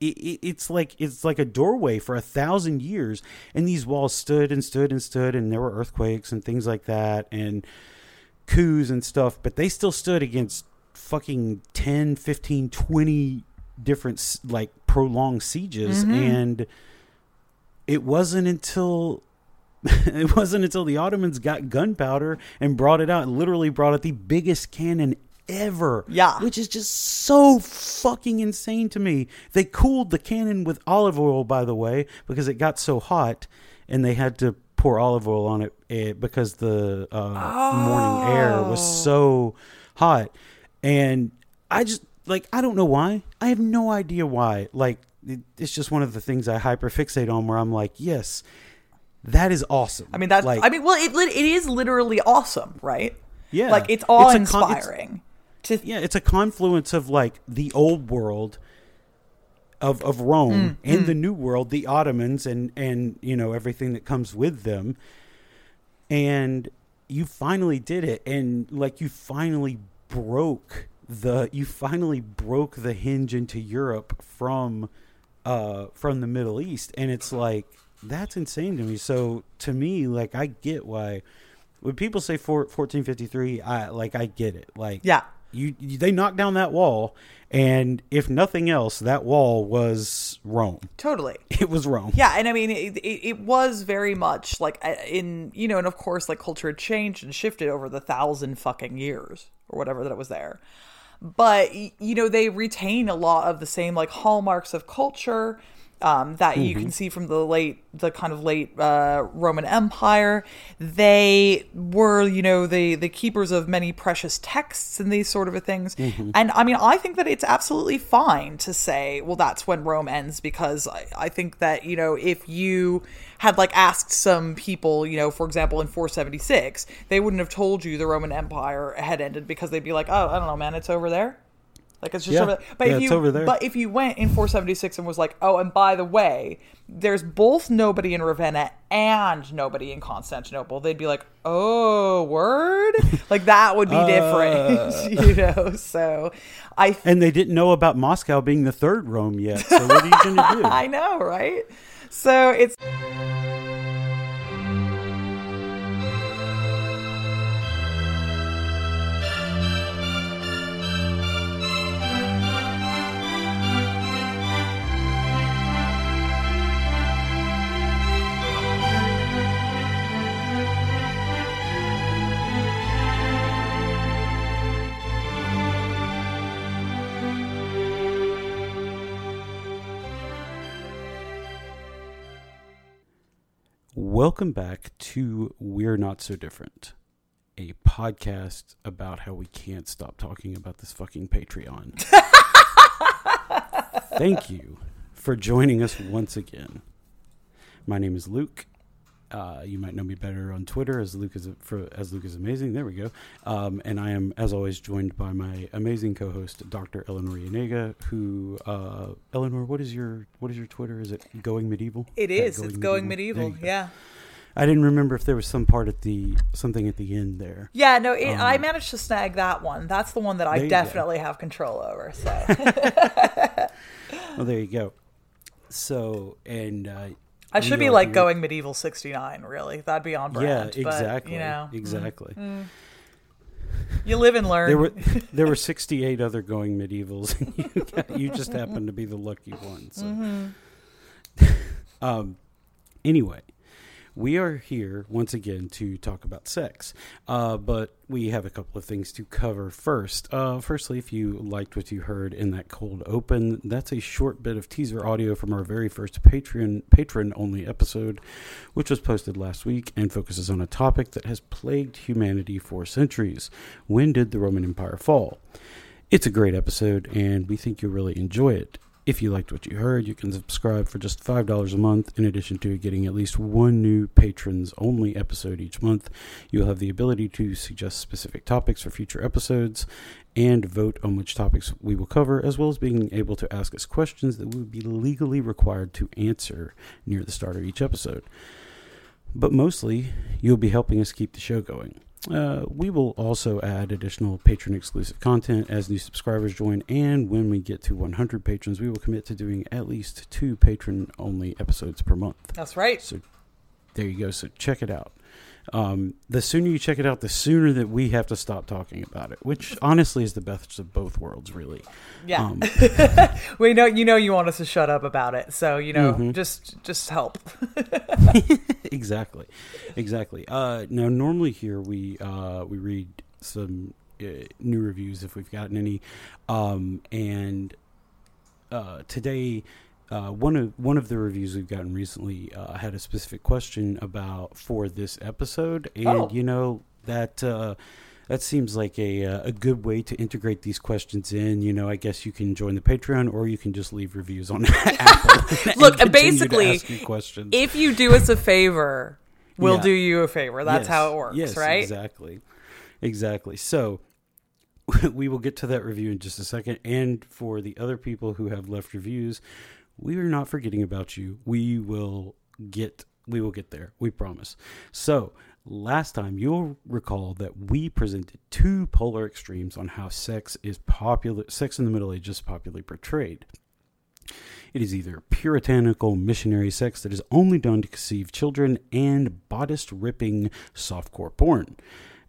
It, it, it's like it's like a doorway for a thousand years and these walls stood and stood and stood and there were earthquakes and things like that and coups and stuff but they still stood against fucking 10 15 20 different like prolonged sieges mm-hmm. and it wasn't until it wasn't until the Ottomans got gunpowder and brought it out and literally brought out the biggest cannon ever. Yeah. Which is just so fucking insane to me. They cooled the cannon with olive oil, by the way, because it got so hot and they had to pour olive oil on it eh, because the uh, morning air was so hot. And I just, like, I don't know why. I have no idea why. Like, it, it's just one of the things I hyperfixate on where I'm like, yes, that is awesome. I mean, that's. like, I mean, well, it it is literally awesome, right? yeah, Like it's awe a con- it's- inspiring. To yeah, it's a confluence of like the old world of of Rome and the new world, the Ottomans and and you know everything that comes with them. And you finally did it and like you finally broke the you finally broke the hinge into Europe from uh from the Middle East and it's like that's insane to me. So to me like I get why when people say four, 1453 I like I get it. Like Yeah. You, you they knocked down that wall and if nothing else that wall was Rome. totally. It was Rome. Yeah, and I mean, it, it, it was very much like uh, in you know, and of course, like culture had changed and shifted over the thousand fucking years or whatever that it was there. But you know, they retain a lot of the same like hallmarks of culture um, that you can see from the late, the kind of late uh, Roman Empire. They were, you know, the the keepers of many precious texts and these sort of things. And I mean, I think that it's absolutely fine to say, well, that's when Rome ends, because I, I think that you know, if you had like asked some people, you know, for example, in 476, they wouldn't have told you the Roman Empire had ended because they'd be like, oh, I don't know, man, it's over there. Like it's just Yeah. over there. But Yeah, if you over there. but if you went in 476 and was like, oh, and by the way, there's both nobody in Ravenna and nobody in Constantinople, they'd be like, oh, word? like that would be Uh. different, you know? So I, th- And they didn't know about Moscow being the third Rome yet. So what are you going to do? I know, right? So it's. Welcome back to We're Not So Different, a podcast about how we can't stop talking about this fucking Patreon. Thank you for joining us once again. My name is Luke, uh, you might know me better on Twitter as Luke is for as Luke is amazing. There we go. Um, and I am, as always, joined by my amazing co-host, Dr. Eleanor Janega. Who, uh, Eleanor, what is your what is your Twitter? Is it Going Medieval? It is. Is. It's going medieval. There go. Yeah. I didn't remember if there was some part at the something at the end there. Yeah, no, it, I managed to snag that one. That's the one that Um, I definitely have control over. So Well, there you go. So, and uh, I should be like going medieval 69, really. That'd be on Yeah, brand. but, exactly. you know, mm. exactly. you live and learn. There were there were sixty eight other going medievals, and you, got, you just happened to be the lucky one. So. Mm-hmm. um, anyway, we are here once again to talk about sex, uh, but we have a couple of things to cover first. Uh, firstly, if you liked what you heard in that cold open, that's a short bit of teaser audio from our very first Patreon patron only episode, which was posted last week and focuses on a topic that has plagued humanity for centuries. When did the Roman Empire fall? It's a great episode, and we think you'll really enjoy it. If you liked what you heard, you can subscribe for just $5 a month. In addition to getting at least one new patrons only episode each month, you'll have the ability to suggest specific topics for future episodes and vote on which topics we will cover, as well as being able to ask us questions that we would be legally required to answer near the start of each episode. But mostly, you'll be helping us keep the show going. Uh, we will also add additional patron exclusive content as new subscribers join, and when we get to 100 patrons, we will commit to doing at least two patron only episodes per month. That's right. So there you go. So check it out. Um, the sooner you check it out, the sooner that we have to stop talking about it, which honestly is the best of both worlds, really. Yeah. Um, we know you know you want us to shut up about it. So, you know, Mm-hmm. just just help. exactly, exactly. Uh, now, normally here we uh, we read some uh, new reviews if we've gotten any, um, and uh, today. Uh, one of one of the reviews we've gotten recently uh, had a specific question about for this episode, and Oh. you know that uh, that seems like a uh, a good way to integrate these questions in. You know, I guess you can join the Patreon, or you can just leave reviews on Apple. Look, basically, ask you questions. if you do us a favor, we'll Yeah. do you a favor. That's Yes, how it works, yes, right? Exactly. Exactly. So we will get to that review in just a second. And for the other people who have left reviews, we are not forgetting about you. We will get we will get there. We promise. So last time you'll recall that we presented two polar extremes on how sex is popular sex in the Middle Ages is popularly portrayed. It is either puritanical missionary sex that is only done to conceive children and bodice ripping softcore porn.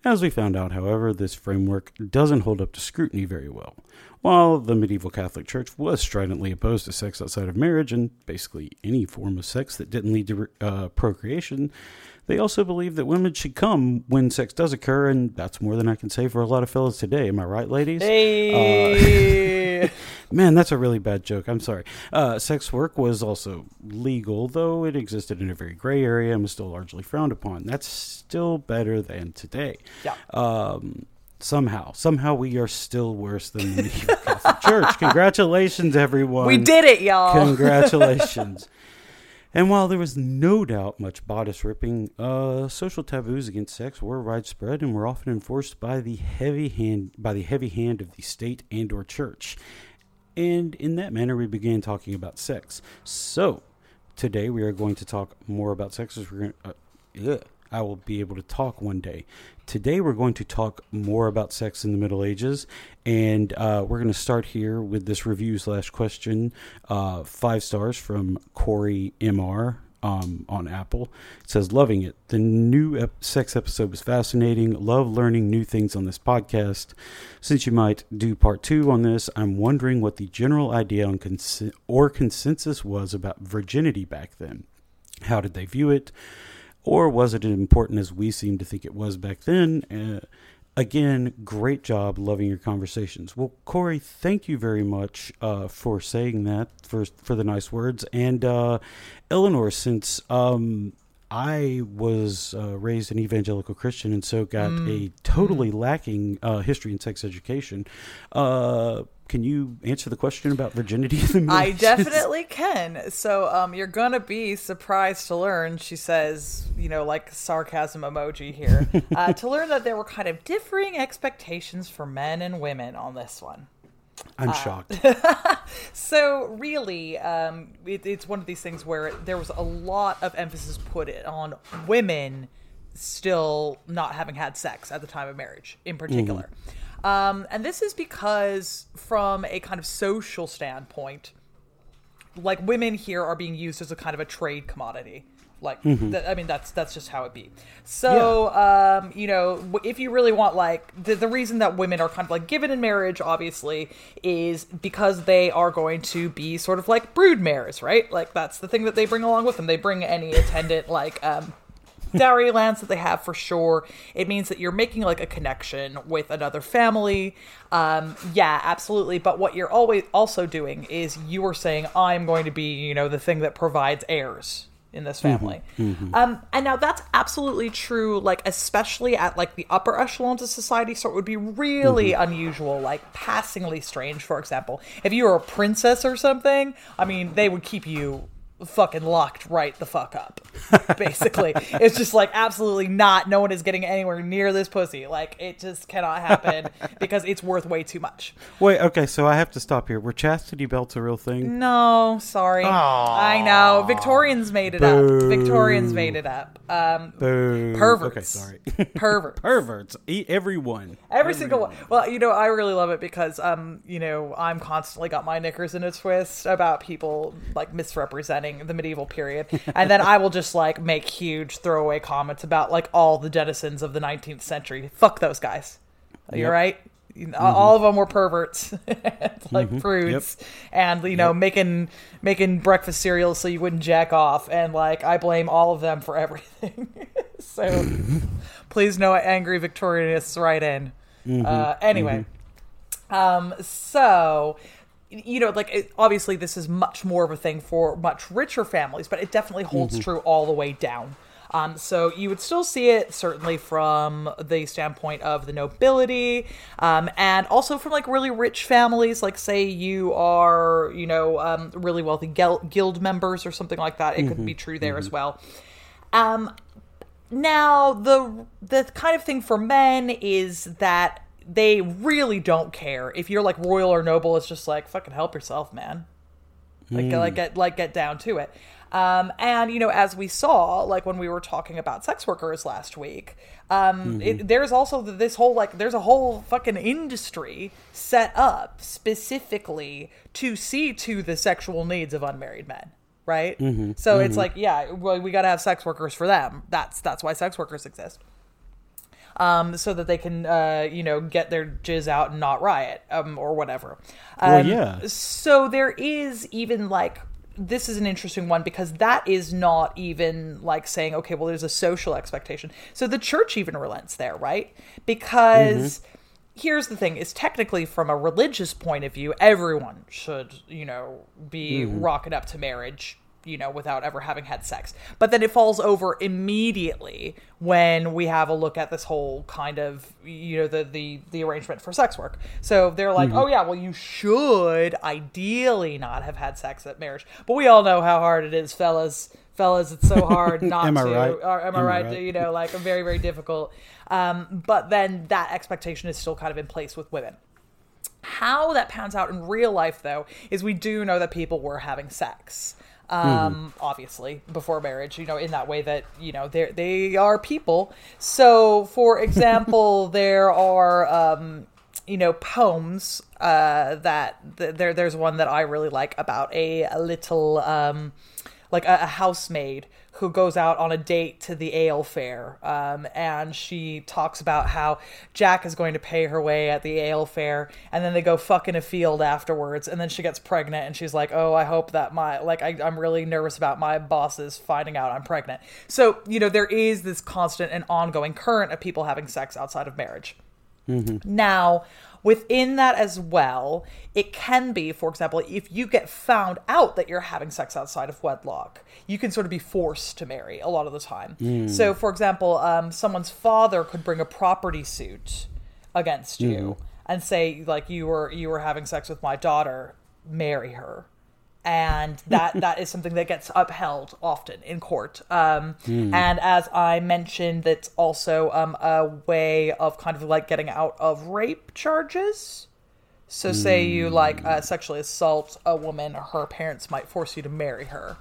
As we found out, however, this framework doesn't hold up to scrutiny very well. While the medieval Catholic Church was stridently opposed to sex outside of marriage and basically any form of sex that didn't lead to uh, procreation, they also believe that women should come when sex does occur, and that's more than I can say for a lot of fellas today. Am I right, ladies? Hey. Man, that's a really bad joke. I'm sorry. Uh, sex work was also legal, though it existed in a very gray area and was still largely frowned upon. That's still better than today. Yeah. Um, somehow, somehow we are still worse than the Catholic Church. Congratulations, everyone. we did it, y'all. Congratulations. and while there was no doubt much bodice ripping, uh, social taboos against sex were widespread and were often enforced by the heavy hand by the heavy hand of the state and or church. And in that manner, we began talking about sex. So today we are going to talk more about sex. As we're going, uh, ugh, I will be able to talk one day. Today we're going to talk more about sex in the Middle Ages, and uh, we're going to start here with this review slash question. Uh, five stars from Corey Mr. Um, on Apple. It says, "Loving it. The new ep- sex episode was fascinating. Love learning new things on this podcast. Since you might do part two on this, I'm wondering what the general idea on cons- or consensus was about virginity back then. How did they view it? Or was it as important as we seem to think it was back then? Uh, again, great job. Loving your conversations. Well, Corey, thank you very much uh, for saying that, for, for the nice words. And uh, Eleanor, since um, I was uh, raised an evangelical Christian, and so got Mm. a totally lacking uh, history and sex education. Uh, can you answer the question about virginity? in the Middle I definitely can. So, um, you're gonna be surprised to learn, she says, you know, like sarcasm emoji here, uh, to learn that there were kind of differing expectations for men and women on this one. I'm shocked. So really, um, it, it's one of these things where there was a lot of emphasis put it on women still not having had sex at the time of marriage, in particular. Um, and this is because, from a kind of social standpoint, like women here are being used as a kind of a trade commodity. Like, th- I mean, that's that's just how it be. So, um, you know, if you really want, like, the, the reason that women are kind of like given in marriage, obviously, is because they are going to be sort of like brood mares, right? Like, that's the thing that they bring along with them. They bring any attendant, like, um, dowry lands that they have for sure. It means that you're making like a connection with another family. Um, yeah, absolutely. But what you're always also doing is you are saying, I'm going to be, you know, the thing that provides heirs in this mm-hmm. family. Mm-hmm. Um, and now that's absolutely true, like, especially at like the upper echelons of society. So it would be really mm-hmm. unusual, like passingly strange, for example. If you were a princess or something, I mean, they would keep you fucking locked right the fuck up. Basically, it's just like absolutely not. No one is getting anywhere near this pussy. Like it just cannot happen because it's worth way too much. Wait, okay, so I have to stop here. Were chastity belts a real thing? No, sorry. Aww. I know Victorians made it up. Victorians made it up. Um, Boo. Perverts. Okay, sorry. perverts. Perverts. Eat everyone. Every single one. Well, you know, I really love it because, um, you know, I'm constantly got my knickers in a twist about people like misrepresenting the medieval period, and then I will just like make huge throwaway comments about like all the denizens of the 19th century. Fuck those guys. You're right. Know, All of them were perverts, like prudes, and you know, Yep. making making breakfast cereal so you wouldn't jack off, and like I blame all of them for everything. so please, no angry Victorianists write in. Uh, anyway, um, so you know, like it, obviously this is much more of a thing for much richer families, but it definitely holds true all the way down. Um, so you would still see it certainly from the standpoint of the nobility, um, and also from like really rich families. Like say you are, you know, um, really wealthy guild members or something like that. It could be true there as well. Um, now the the kind of thing for men is that they really don't care if you're like royal or noble. It's just like fucking help yourself, man. Like like get like get down to it. Um, and you know, as we saw, like when we were talking about sex workers last week, um, it, there's also this whole like there's a whole fucking industry set up specifically to see to the sexual needs of unmarried men right? So it's like, yeah, well, we got to have sex workers for them. That's that's why sex workers exist. Um, so that they can, uh, you know, get their jizz out and not riot, um, or whatever. Um, Well, yeah. So there is even like this is an interesting one because that is not even like saying, okay, well, there's a social expectation. So the church even relents there, right? Because here's the thing is technically from a religious point of view everyone should you know be rocking up to marriage you know without ever having had sex but then it falls over immediately when we have a look at this whole kind of you know the the the arrangement for sex work so they're like oh yeah well you should ideally not have had sex at marriage but we all know how hard it is fellas fellas it's so hard not Am I to right? or am I Am I right? right? You know, like very, very difficult. Um, but then that expectation is still kind of in place with women. How that pans out in real life, though, is we do know that people were having sex. Um, obviously, before marriage, you know, in that way that you know they they are people. So, for example, there are um, you know poems uh, that th- there there's one that I really like about a, a little um, like a, a housemaid who goes out on a date to the ale fair um, and she talks about how jack is going to pay her way at the ale fair and then they go fuck in a field afterwards and then she gets pregnant and she's like oh i hope that my like I, i'm really nervous about my bosses finding out i'm pregnant. So you know there is this constant and ongoing current of people having sex outside of marriage. Now, within that as well, it can be, for example, if you get found out that you're having sex outside of wedlock, you can sort of be forced to marry a lot of the time. So, for example, um, someone's father could bring a property suit against you and say, like, you were you were having sex with my daughter, marry her and that that is something that gets upheld often in court. Um, And as I mentioned, that's also um, a way of kind of like getting out of rape charges. So, say you like uh, sexually assault a woman, her parents might force you to marry her,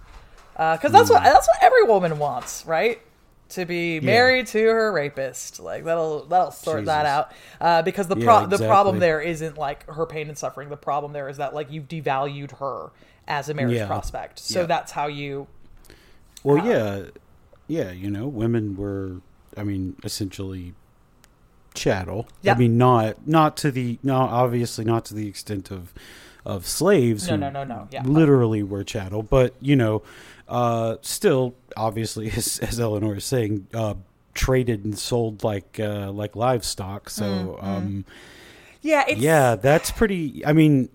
because that's what that's what every woman wants, right? To be married to her rapist, like that'll that'll sort that out. Uh, because the Yeah, pro- the problem there isn't like her pain and suffering. The problem there is that like you've devalued her as a marriage Yeah. prospect. So Yeah. that's how you. Well, yeah, yeah. You know, women were, I mean, essentially chattel. Yeah. I mean, not not to the no, obviously not to the extent of of slaves. No, who no, no, no, yeah. literally were chattel, but you know, uh, still, obviously, as, as Eleanor is saying, uh, traded and sold like uh, like livestock. So. Mm, Um, Yeah, it's yeah, that's pretty. I mean,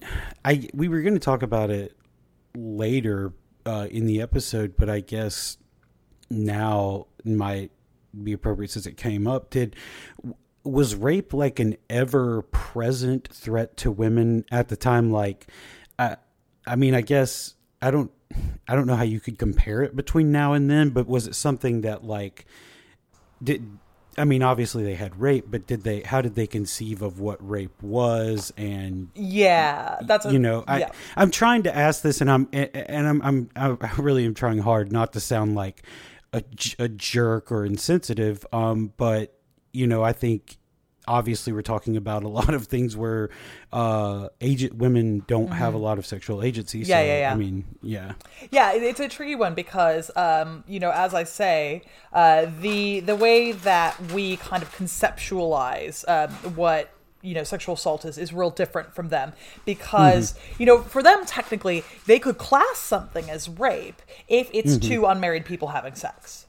I we were going to talk about it later uh, in the episode, but I guess now might be appropriate since it came up. Did was rape like an ever present threat to women at the time? Like, I, I mean, I guess I don't, I don't know how you could compare it between now and then, but was it something that like did I mean obviously they had rape, but did they how did they conceive of what rape was and yeah. That's you know I yeah. I'm trying to ask this and I'm and I'm I'm I really am trying hard not to sound like a, a jerk or insensitive um but you know I think obviously we're talking about a lot of things where uh agent women don't have a lot of sexual agency Mm-hmm. Yeah, so, yeah, yeah. I mean yeah Yeah, it's a tricky one because, um, you know, as I say, uh, the the way that we kind of conceptualize um, what you know sexual assault is is real different from them because you know for them technically they could class something as rape if it's two unmarried people having sex.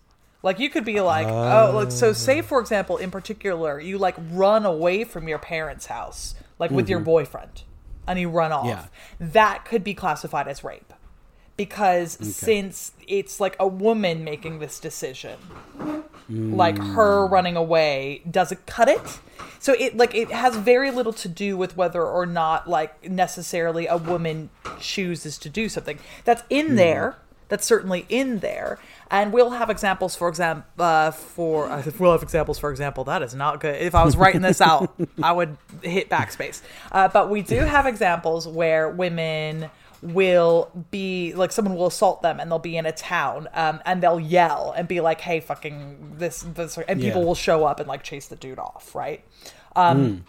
Like you could be like, oh, like so. Ah. Say for example, in particular, you like run away from your parents' house, like with your mm-hmm. boyfriend, and you run off. Yeah. That could be classified as rape. Because since it's like a woman making this decision mm. like her running away doesn't cut it? So it like it has very little to do with whether or not like necessarily a woman chooses to do something. That's in hmm. there. That's certainly in there and we'll have examples for example uh, for uh, we'll have examples for example that is not good. If i was writing this out i would hit backspace. Uh, but we do have examples where women will be like someone will assault them and they'll be in a town um, and they'll yell and be like hey fucking this this and people Yeah. will show up and like chase the dude off right? Um,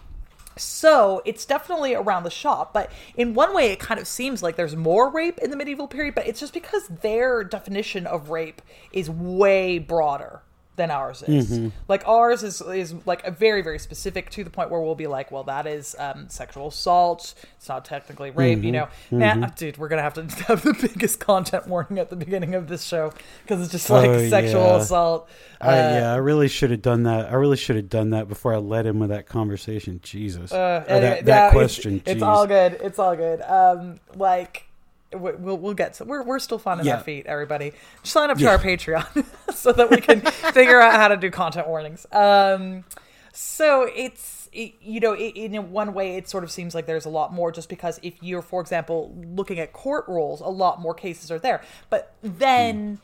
so it's definitely around the shop but in one way it kind of seems like there's more rape in the medieval period but it's just because their definition of rape is way broader than ours is like ours is is like a very very specific to the point where we'll be like well that is um, sexual assault it's not technically rape you know nah, dude we're gonna have to have the biggest content warning at the beginning of this show because it's just like Oh, sexual yeah. assault I, yeah, I really should have done that. I really should have done that before I led him with that conversation. Jesus, Uh, anyway, that, that it's- question. It's, jeez. all good. It's all good. Um, like we'll we'll get to we're we're still finding Yeah. our feet. Everybody, just sign up to Yeah. our Patreon so that we can figure out how to do content warnings. Um, so it's it, you know it, in one way it sort of seems like there's a lot more just because if you're for example looking at court rules a lot more cases are there but then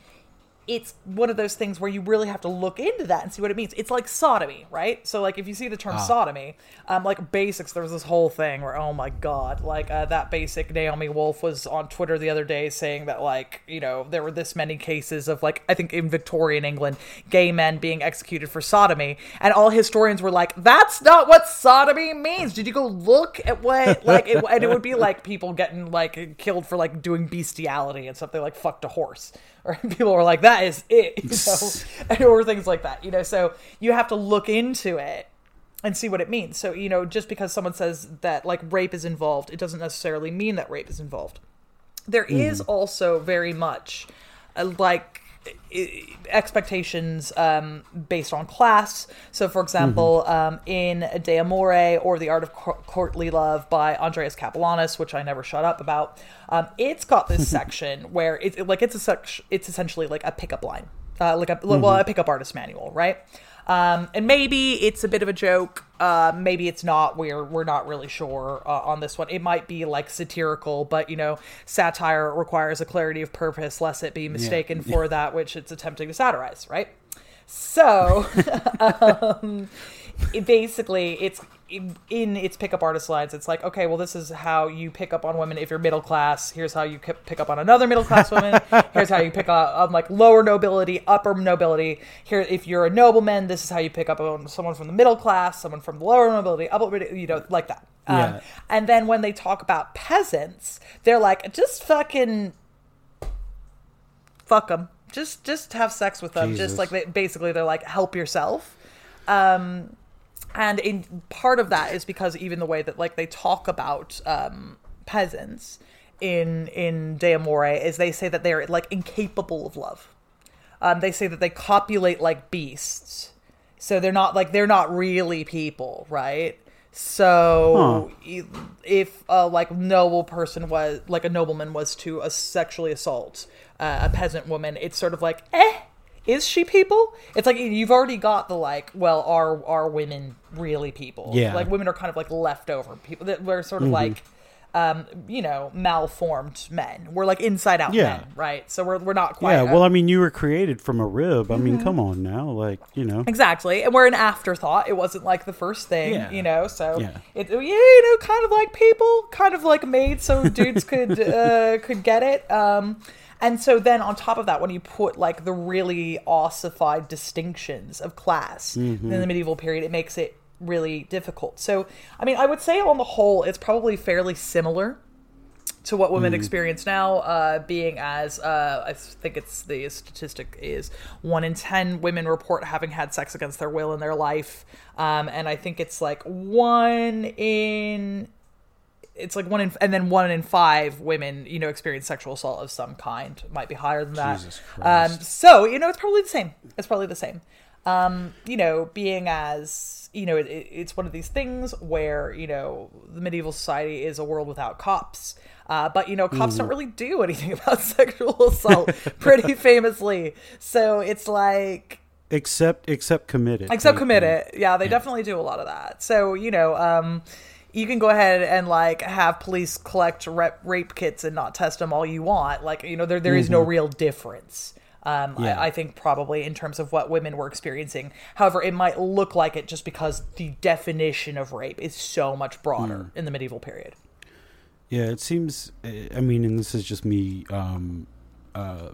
it's one of those things where you really have to look into that and see what it means. It's like sodomy, right? So, like, if you see the term sodomy, um, like basics, there was this whole thing where, oh my god, like uh, that basic Naomi Wolf was on Twitter the other day saying that, like, you know, there were this many cases of, like, I think in Victorian England, gay men being executed for sodomy, and all historians were like, that's not what sodomy means. Did you go look at what, like, it, and it would be like people getting like killed for like doing bestiality and stuff. They like fucked a horse or people were like, "That is it," you know, or things like that. You know, so you have to look into it and see what it means. So you know, just because someone says that like rape is involved, it doesn't necessarily mean that rape is involved. There is also very much uh, like expectations um, based on class. So, for example, um, in De Amore or The Art of Cour- Courtly Love by Andreas Capellanus, which I never shut up about, um, it's got this section where it's like it's a section. It's essentially like a pickup line, uh, like a well a pickup artist manual, right? Um, and maybe it's a bit of a joke. Uh, maybe it's not. We're we're not really sure uh, on this one. It might be like satirical, but you know, satire requires a clarity of purpose, lest it be mistaken for that which it's attempting to satirize, right? So, um, it basically, it's in, its pickup artist lines. It's like, okay, well, this is how you pick up on women if you're middle class. Here's how you pick up on another middle class woman. Here's how you pick up on like lower nobility, upper nobility. Here, if you're a nobleman, this is how you pick up on someone from the middle class, someone from the lower nobility, upper, you know, like that. Um, Yeah. and then when they talk about peasants, they're like, just fucking fuck them. Just just have sex with them. Jesus. Just like they, basically they're like help yourself. Um, and in part of that is because even the way that like they talk about um, peasants in in De Amore is they say that they're like incapable of love. Um, they say that they copulate like beasts, so they're not like they're not really people, right? So i- if a like noble person was like a nobleman was to uh, sexually assault uh, a peasant woman, it's sort of like eh. Is she people? It's like you've already got the like. Well, are are women really people? Yeah. like women are kind of like leftover people that we're sort of like, um, you know, malformed men. We're like inside out Yeah. men, right? So we're we're not quite. Yeah, well, I mean, you were created from a rib. I Mm-hmm. mean, come on now, like you know. Exactly, and we're an afterthought. It wasn't like the first thing, Yeah. you know. So Yeah. it, yeah, you know, kind of like people, kind of like made so dudes could uh, could get it. Um, and so then on top of that, when you put like the really ossified distinctions of class in the medieval period, it makes it really difficult. So, I mean, I would say on the whole, it's probably fairly similar to what women experience now, uh, being as uh, I think it's the statistic is one in ten women report having had sex against their will in their life, um, and I think it's like one in it's like one in and then one in five women you know experience sexual assault of some kind. It might be higher than that. Jesus um, so you know it's probably the same. It's probably the same. Um, you know being as you know it, it- it's one of these things where you know the medieval society is a world without cops. Uh, but you know cops don't really do anything about sexual assault pretty famously. So it's like Except, except committed. except They- commit it yeah they definitely do a lot of that. So you know um you can go ahead and like have police collect rep- rape kits and not test them all you want like you know there there is no real difference um, Yeah. I, I think probably in terms of what women were experiencing however it might look like it just because the definition of rape is so much broader in the medieval period Yeah, it seems. I mean, and this is just me, um, uh,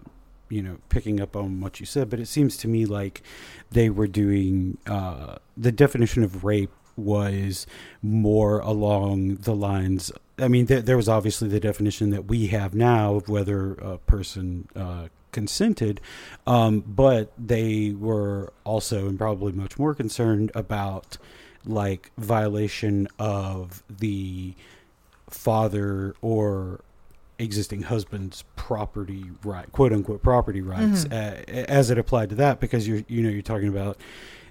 you know, picking up on what you said, but it seems to me like they were doing uh, the definition of rape was more along the lines. I mean, there, there was obviously the definition that we have now of whether a person uh, consented, um, but they were also and probably much more concerned about like violation of the father or existing husband's property right quote unquote property rights uh, as it applied to that because you're you know you're talking about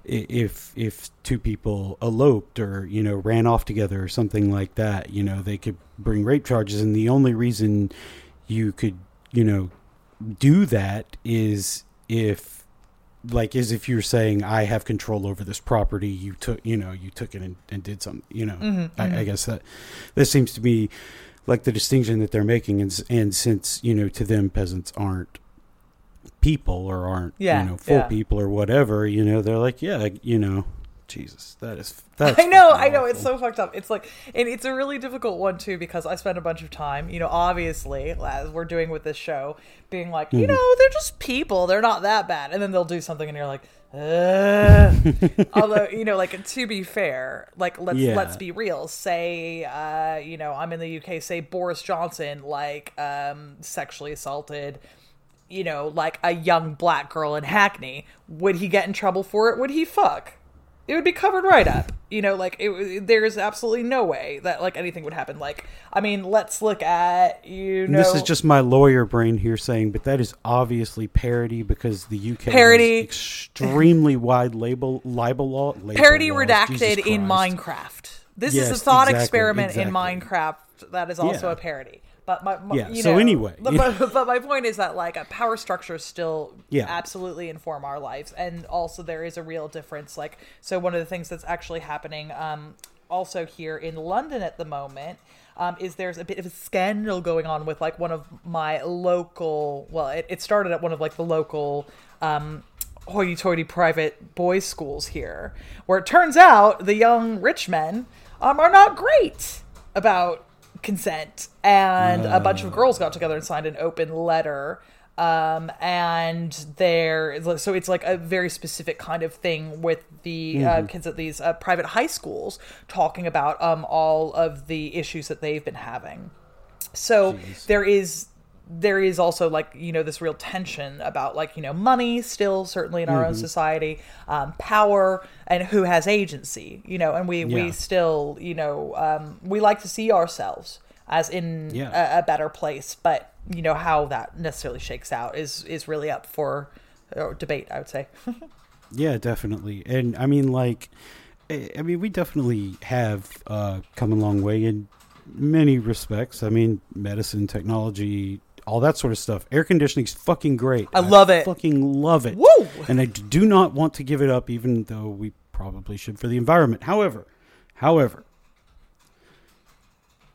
if if two people eloped or you know ran off together or something like that you know they could bring rape charges. And the only reason you could you know do that is if like is if you're saying I have control over this property, you took you know you took it and, and did something. You know, mm-hmm, I, I mm-hmm. guess that this seems to be like the distinction that they're making, and and since you know to them peasants aren't people or aren't Yeah, you know full yeah. people or whatever, you know they're like yeah you know Jesus that is that's I know, I know. It's so fucked up. It's like, and it's a really difficult one too because I spent a bunch of time, you know, obviously, as we're doing with this show, being like, you know, they're just people. They're not that bad. And then they'll do something, and you're like, Ugh. although, you know, like to be fair, like let's Yeah. let's be real. Say, uh, you know, I'm in the UK. Say Boris Johnson, like, um, sexually assaulted. You know, like a young black girl in Hackney. Would he get in trouble for it? Would he fuck? it would be covered right up. You know, like it, there's absolutely no way that like anything would happen. Like, I mean, let's look at you know. This is just my lawyer brain here saying, but that is obviously parody because the UK has Parody. extremely wide label libel law. Label parody laws, redacted in Minecraft. This is a thought exactly, experiment in. Minecraft that is also Yeah. a parody. But my, my Yeah, so know, anyway. but, but, my point is that like a power structures still Yeah. absolutely inform our lives, and also there is a real difference. Like so, one of the things that's actually happening um, also here in London at the moment. Um, is there's a bit of a scandal going on with like one of my local well it, it started at one of like the local um, hoity-toity private boys schools here where it turns out the young rich men um, are not great about consent. And a bunch of girls got together and signed an open letter. Um, and there so it's like a very specific kind of thing with the uh, kids at these uh, private high schools talking about um, all of the issues that they've been having. So there is there is also like you know this real tension about like you know money still certainly in our Mm-hmm. own society um, power and who has agency you know and we we still you know um, we like to see ourselves as in Yeah. a, a better place but you know how that necessarily shakes out is is really up for uh, debate i would say Yeah, definitely. And I mean, like, I I mean, we definitely have uh, come a long way in many respects. I mean, medicine, technology, all that sort of stuff. Air conditioning's fucking great. I love it. Fucking love it. Woo! And I do not want to give it up, even though we probably should for the environment. However, however,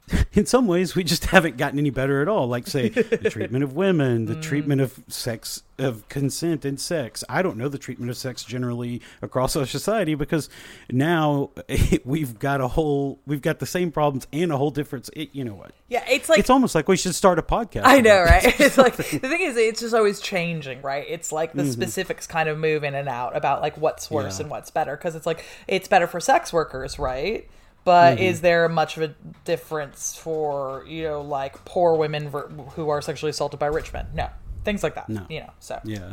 in some ways we just haven't gotten any better at all like say the treatment of women the treatment of sex of consent and sex i don't know the treatment of sex generally across our society because now we've got a whole we've got the same problems and a whole difference it, you know what yeah it's like it's almost like we should start a podcast I know, right? It's like the thing is, it's just always changing, right? It's like the Mm-hmm. specifics kind of move in and out about like what's worse Yeah. and what's better because it's like it's better for sex workers, right? But Mm-hmm. is there much of a difference for you know like poor women ver- who are sexually assaulted by rich men? No, things like that. No. you know. So yeah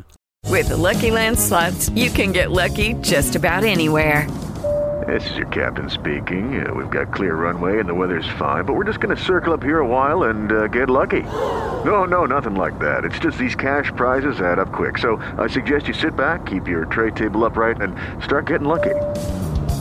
With the Lucky Land slots, you can get lucky just about anywhere. This is your captain speaking. Uh, we've got clear runway and the weather's fine, but we're just going to circle up here a while and uh, get lucky. No, no, nothing like that. It's just these cash prizes add up quick. So I suggest you sit back, keep your tray table upright, and start getting lucky.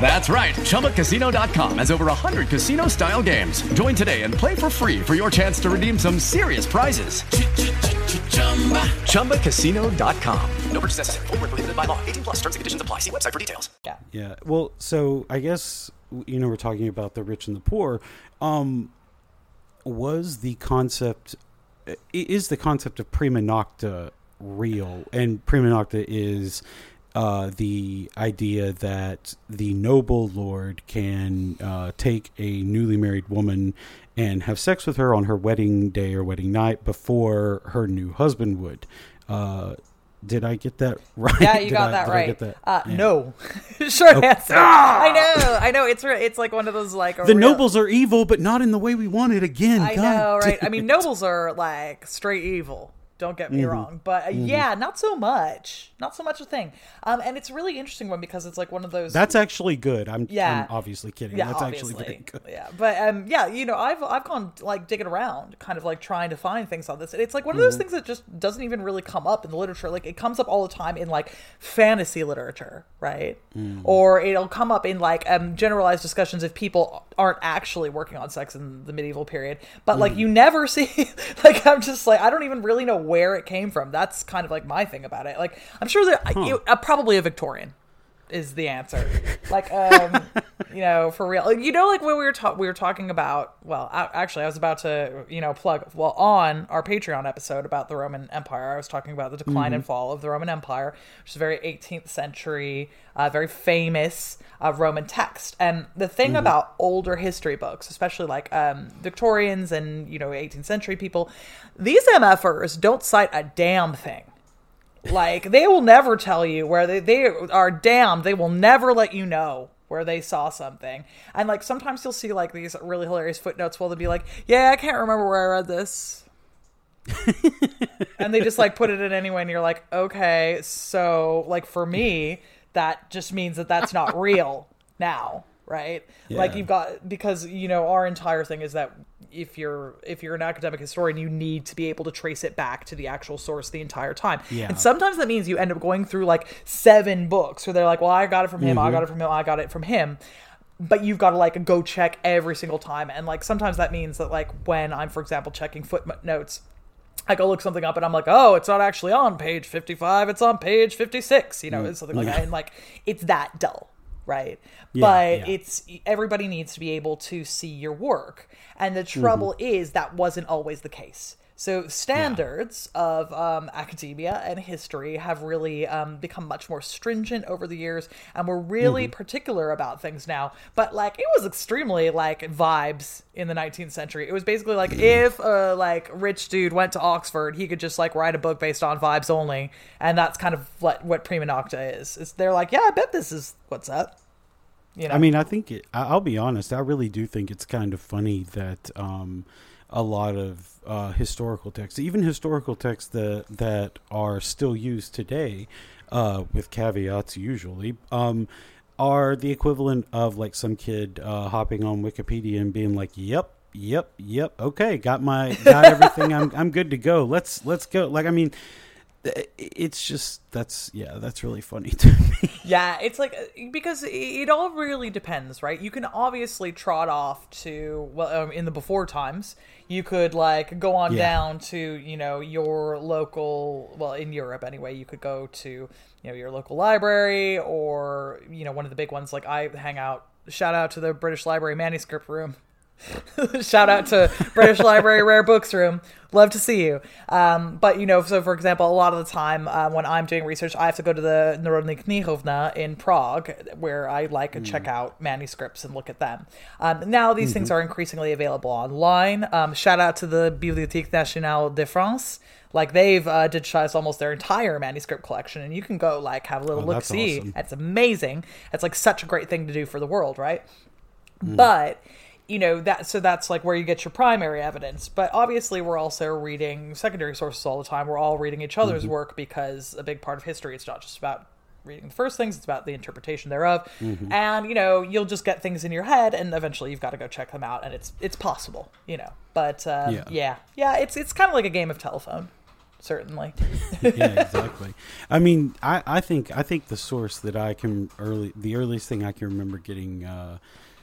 That's right. ChumbaCasino.com has over 100 casino style games. Join today and play for free for your chance to redeem some serious prizes. ChumbaCasino.com. No purchase necessary. Void where prohibited by law. 18 plus terms and conditions apply. See website for details. yeah, Yeah. Well, so I guess you know we're talking about the rich and the poor. Um, was the concept is the concept of prima nocta real? And prima nocta is uh, the idea that the noble lord can uh, take a newly married woman and have sex with her on her wedding day or wedding night before her new husband would. Uh, did I get that right? yeah, you Did got I- that did I right. get that? Uh, Yeah. No, short answer. I know, I know. It's it's like one of those like The real- nobles are evil, but not in the way we want it again. I God know, right? I mean, nobles are like straight evil. Don't get me wrong, but uh, yeah, not so much. Not so much a thing. Um, and it's a really interesting one because it's like one of those. That's actually good. I'm, Yeah. I'm obviously kidding. yeah, That's obviously. actually very good. Yeah, but um, yeah, you know, I've I've gone like digging around, kind of like trying to find things on this. And it's like one of those things that just doesn't even really come up in the literature. Like it comes up all the time in like fantasy literature, right? Or it'll come up in like um, generalized discussions if people aren't actually working on sex in the medieval period. But like you never see, like I'm just like I don't even really know where it came from. That's kind of like my thing about it. Like I'm sure that it, uh, probably a Victorian is the answer. Like, um, you know, for real. You know, like when we were ta- we were talking about. Well, a- actually, I was about to, you know, plug. Well, on our Patreon episode about the Roman Empire, I was talking about the decline and fall of the Roman Empire, which is a very 18th century, uh, very famous uh, Roman text. And the thing about older history books, especially like um, Victorians and you know 18th century people, these MFers don't cite a damn thing. Like they will never tell you where they, they are damned. They will never let you know where they saw something. And like sometimes you'll see like these really hilarious footnotes where they'll be like, Yeah, I can't remember where I read this. and they just like put it in anyway, and you're like, okay, so like for me, that just means that that's not real now, right? Like you've got because you know our entire thing is that if you're if you're an academic historian, you need to be able to trace it back to the actual source the entire time. Yeah. And sometimes that means you end up going through like seven books where they're like, well, I got it from him, Mm-hmm. I got it from him, I got it from him but you've got to like go check every single time and like sometimes that means that like when i'm for example checking footnotes I go look something up and I'm like, oh, it's not actually on page 55, it's on page 56, you know, it's something like that. And like, it's that dull, right? Yeah, but yeah. it's everybody needs to be able to see your work. And the trouble is that wasn't always the case. So standards of um, academia and history have really um, become much more stringent over the years, and we're really particular about things now. But like, it was extremely like vibes in the 19th century. It was basically like if a like rich dude went to Oxford, he could just like write a book based on vibes only, and that's kind of what what prima nocta is. Is they're like, yeah, I bet this is what's up. You know, I mean, I think it, I'll be honest. I really do think it's kind of funny that um, a lot of uh, historical texts, even historical texts that that are still used today, uh, with caveats usually, um, are the equivalent of like some kid uh, hopping on Wikipedia and being like, "Yep." Yep, yep. Okay, got my got everything. I'm I'm good to go. Let's let's go. Like I mean, it's just that's yeah, that's really funny to me. Yeah, it's like because it- it all really depends, right? You can obviously trot off to well, um, in the before times, you could like go on Yeah. down to you know your local, well, in Europe anyway, you could go to you know your local library or you know one of the big ones. Like I hang out. Shout out to the British Library manuscript room. Shout out to British Library Rare Books Room. Love to see you. Um, but you know, so for example, a lot of the time uh, when I'm doing research, I have to go to the Národní Knihovna in Prague, where I like to check out manuscripts and look at them. Um, now these things are increasingly available online. Um, shout out to the Bibliothèque Nationale de France. Like they've uh, digitized almost their entire manuscript collection, and you can go like have a little Oh, look see. awesome. It's amazing. It's like such a great thing to do for the world, right? but you know that so that's like where you get your primary evidence. But obviously we're also reading secondary sources all the time. We're all reading each other's work because a big part of history it's not just about reading the first things it's about the interpretation thereof. And you know you'll just get things in your head and eventually you've got to go check them out and it's it's possible you know. But um, Yeah. yeah. Yeah it's it's kind of like a game of telephone certainly. Yeah, exactly. I mean, I, I think I think the source that I can early the earliest thing I can remember getting uh,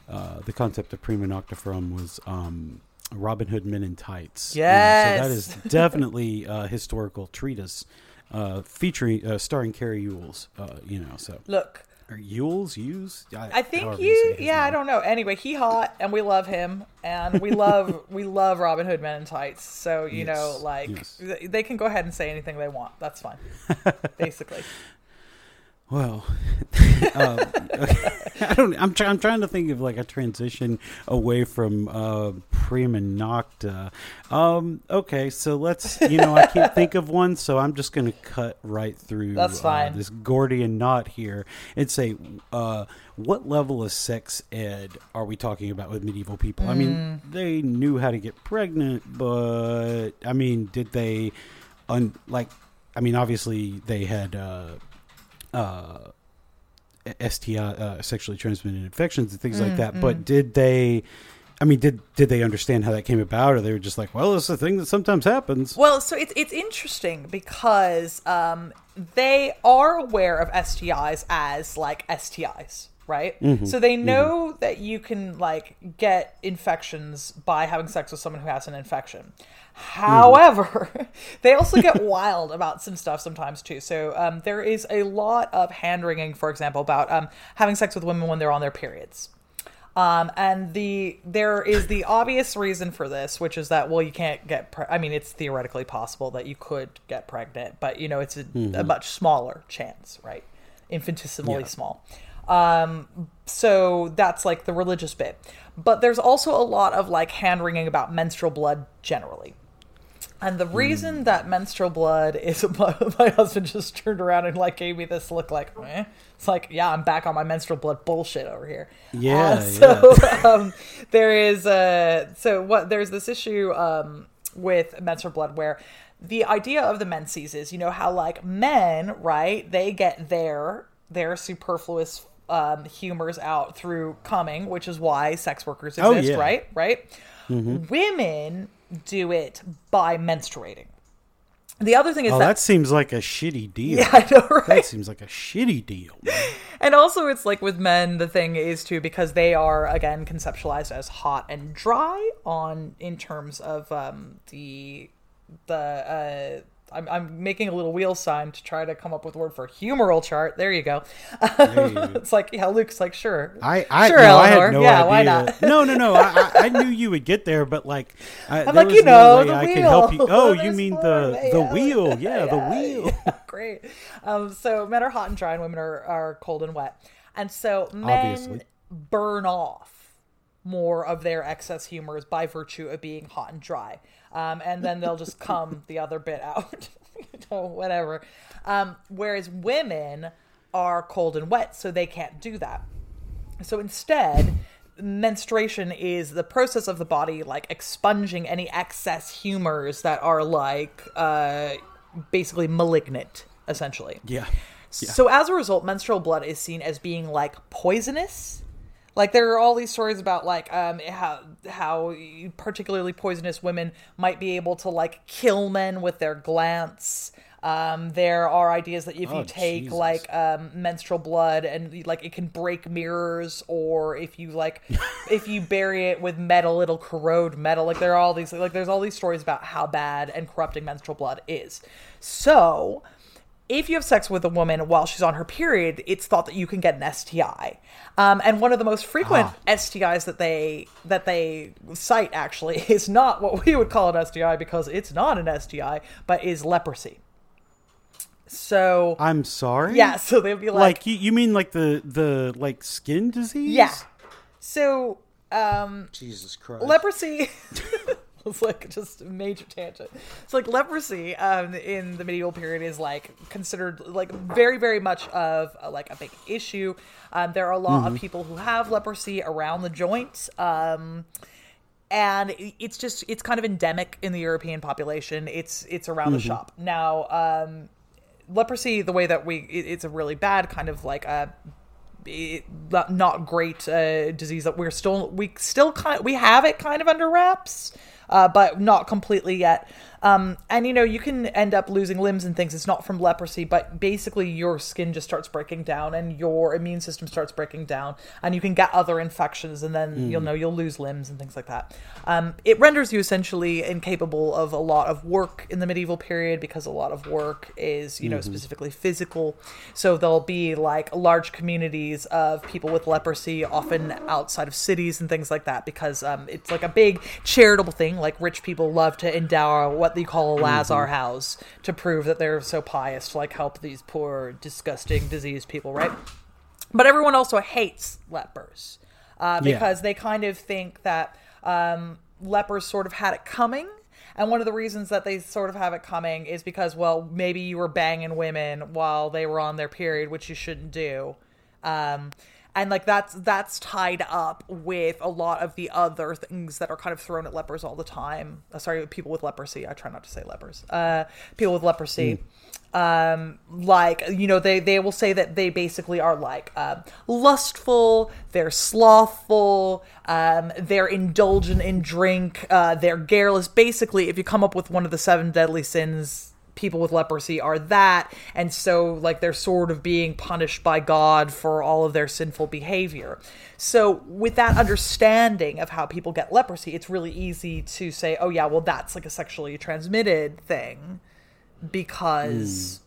uh, the concept of prima nocta from was um, Robin Hood Men in Tights. You know, Yes. so that is definitely a historical treatise uh, featuring uh, starring Cary Elwes. Uh, you know, so look or Ewells, Ewes. I think however you, yeah, I don't know. Anyway, he hot, and we love him, and we love we love Robin Hood Men in Tights. So you know, like yes. they can go ahead and say anything they want. That's fine, basically. Well, um, I don't. I'm trying. I'm trying to think of like a transition away from uh, prima nocta. Um, okay, so let's. You know, I can't think of one, so I'm just going to cut right through. That's uh, fine. this Gordian knot here and say, uh, what level of sex ed are we talking about with medieval people? I mean, Mm. they knew how to get pregnant, but I mean, did they? Un- like, I mean, obviously they had. Uh, uh, STI, uh, sexually transmitted infections and things like that. Mm, But did they? I mean, did did they understand how that came about, or they were just like, "Well, it's a thing that sometimes happens." Well, so it's it's interesting because um, they are aware of STIs as like STIs, right? Mm-hmm. So they know that you can like get infections by having sex with someone who has an infection. However, they also get wild about some stuff sometimes too. So um, there is a lot of hand wringing, for example, about um, having sex with women when they're on their periods. Um, and the there is the obvious reason for this, which is that well, you can't get. Pre- I mean, it's theoretically possible that you could get pregnant, but you know, it's a, a much smaller chance, right? Infinitesimally Yeah. small. Um, so that's like the religious bit, but there's also a lot of like hand wringing about menstrual blood generally. And the reason that menstrual blood is my, my husband just turned around and like gave me this look like, eh? It's like, yeah, I'm back on my menstrual blood bullshit over here. Yeah, Uh, so um, there is uh so what there's this issue um with menstrual blood where the idea of the menses is, you know, how like men, right, they get their their superfluous um, humors out through coming, which is why sex workers Oh, exist, yeah. right? Right? Women do it by menstruating. The other thing is Oh, that, that seems like a shitty deal. yeah, I know, right? That seems like a shitty deal. man. And also, it's like with men, the thing is too because they are again conceptualized as hot and dry on in terms of um, the the. Uh, I'm, I'm making a little wheel sign to try to come up with a word for humoral chart. There you go. it's like yeah, Luke's like sure, I, I, sure, no, I had no yeah, idea. why not? no, no, no. I, I, knew you would get there, but like, I, there like, you know, the I could help you. Oh, you mean more, the the wheel? Yeah, the wheel. Great. Um, so men are hot and dry, and women are, are cold and wet. And so men Obviously. burn off more of their excess humors by virtue of being hot and dry. Um, and then they'll just come the other bit out. you know, whatever. Um, whereas women are cold and wet, so they can't do that. So instead, menstruation is the process of the body like expunging any excess humors that are like uh, basically malignant, essentially. Yeah. So as a result, menstrual blood is seen as being like poisonous. Like there are all these stories about like um how how particularly poisonous women might be able to like kill men with their glance. Um, there are ideas that if you Oh, take Jesus. like um, menstrual blood and like it can break mirrors, or if you like if you bury it with metal, it'll corrode metal. Like there are all these like there's all these stories about how bad and corrupting menstrual blood is. So if you have sex with a woman while she's on her period, it's thought that you can get an STI. Um, and one of the most frequent STIs that they that they cite actually is not what we would call an STI because it's not an STI, but is leprosy. So I'm sorry. yeah, so they'd be like, Like you, you mean like the the like skin disease? yeah. So um, Jesus Christ. leprosy it's like just a major tangent. It's like leprosy um, in the medieval period is like considered like very very much of uh, like a big issue. Um, there are a lot of people who have leprosy around the joints um, and it's just it's kind of endemic in the european population. It's it's around the shop. Now um, leprosy the way that we it, it's a really bad kind of like a it, not- not great uh, disease that we're still we still kind of, we have it kind of under wraps uh, but not completely yet um, and you know you can end up losing limbs and things. It's not from leprosy but basically your skin just starts breaking down and your immune system starts breaking down and you can get other infections and then you'll know you'll lose limbs and things like that. Um, it renders you essentially incapable of a lot of work in the medieval period because a lot of work is you know specifically physical. So there'll be like large communities of people with leprosy often outside of cities and things like that because um, it's like a big charitable thing. Like rich people love to endow what they call a lazar house to prove that they're so pious to like help these poor disgusting diseased people right but everyone also hates lepers uh, Yeah. because they kind of think that um, lepers sort of had it coming. And one of the reasons that they sort of have it coming is because, well, maybe you were banging women while they were on their period, which you shouldn't do. Um, and like that's that's tied up with a lot of the other things that are kind of thrown at lepers all the time. Uh, sorry, people with leprosy. I try not to say lepers. Uh, people with leprosy um like you know they they will say that they basically are like um lustful they're slothful um they're indulgent in drink uh they're garrulous basically if you come up with one of the seven deadly sins people with leprosy are that and so like they're sort of being punished by god for all of their sinful behavior so with that understanding of how people get leprosy it's really easy to say oh yeah well that's like a sexually transmitted thing because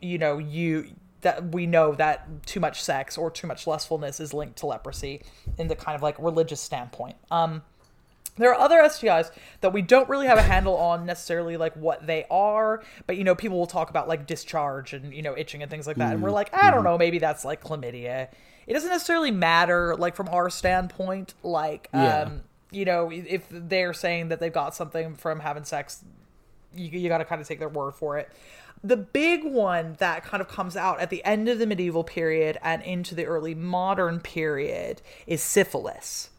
you know you that we know that too much sex or too much lustfulness is linked to leprosy in the kind of like religious standpoint. Um, there are other STIs that we don't really have a handle on necessarily like what they are, but you know, people will talk about like discharge and you know, itching and things like that. And we're like, I don't know, maybe that's like chlamydia. It doesn't necessarily matter like from our standpoint, like Yeah. um, you know, if they're saying that they've got something from having sex, you, you got to kind of take their word for it. The big one that kind of comes out at the end of the medieval period and into the early modern period is syphilis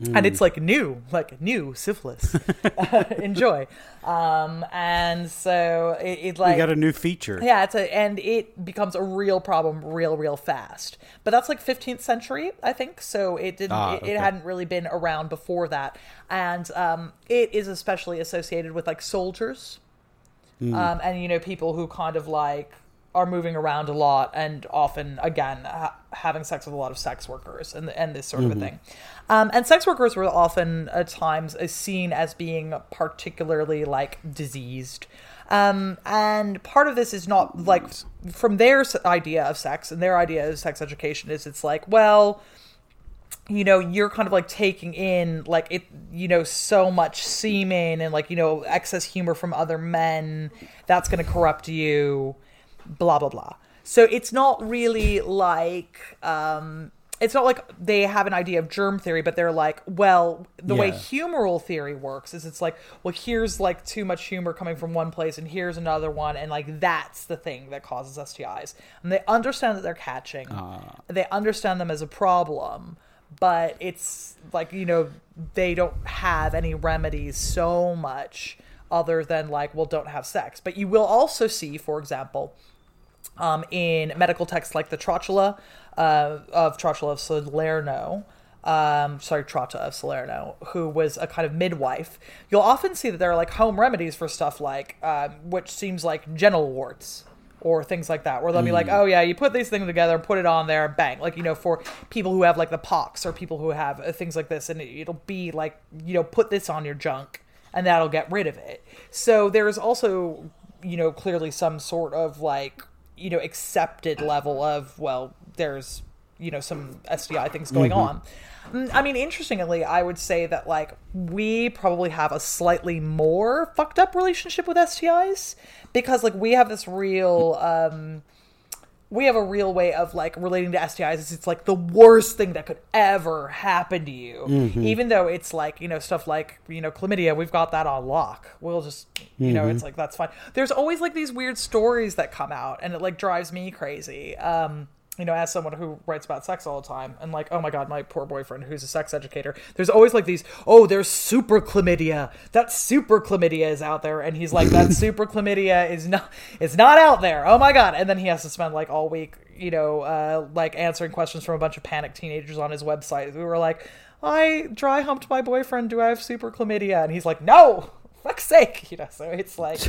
and it's like new, like new syphilis. Enjoy. Um, and so it, it like We got a new feature. yeah, it's a and it becomes a real problem real real fast. But that's like 15th century, I think. So it didn't Ah, it, okay. it hadn't really been around before that. And um, it is especially associated with like soldiers. Um, and you know people who kind of like are moving around a lot and often again ha- having sex with a lot of sex workers and and this sort of a thing. Um, and sex workers were often at times uh, seen as being particularly like diseased. Um, and part of this is not like from their idea of sex and their idea of sex education is it's like, well, you know, you're kind of like taking in like it, you know, so much semen and like, you know, excess humor from other men that's going to corrupt you, blah, blah, blah. So it's not really like, um, it's not like they have an idea of germ theory, but they're like, well, the way Yeah. humoral theory works is it's like, well, here's like too much humor coming from one place and here's another one. And like, that's the thing that causes STIs. And they understand that they're catching, they understand them as a problem, but it's like, you know, they don't have any remedies so much other than like, well, don't have sex. But you will also see, for example, um, in medical texts like the Trotula uh, of Trotula of Salerno, um, sorry, Trota of Salerno, who was a kind of midwife, you'll often see that there are like home remedies for stuff like, um, which seems like genital warts or things like that, where they'll be like, oh yeah, you put these things together, put it on there, bang. Like, you know, for people who have like the pox or people who have uh, things like this, and it'll be like, you know, put this on your junk and that'll get rid of it. So there's also, you know, clearly some sort of like, you know, accepted level of, well, there's, you know, some STI things going on. Mm, I mean, interestingly, I would say that like we probably have a slightly more fucked up relationship with STIs because like we have this real um we have a real way of like relating to STIs. It's, it's like the worst thing that could ever happen to you. Even though it's like, you know, stuff like, you know, chlamydia, we've got that on lock. We'll just, you know, it's like, that's fine. There's always like these weird stories that come out and it like drives me crazy. Um, you know, as someone who writes about sex all the time, and like, oh my god, my poor boyfriend who's a sex educator, there's always like these, oh, there's super chlamydia. That super chlamydia is out there, and he's like, that super chlamydia is not, it's not out there. Oh my god, and then he has to spend like all week, you know, uh, like answering questions from a bunch of panicked teenagers on his website who were like, I dry humped my boyfriend. Do I have super chlamydia? And he's like, no, fuck's sake, you know. So it's like.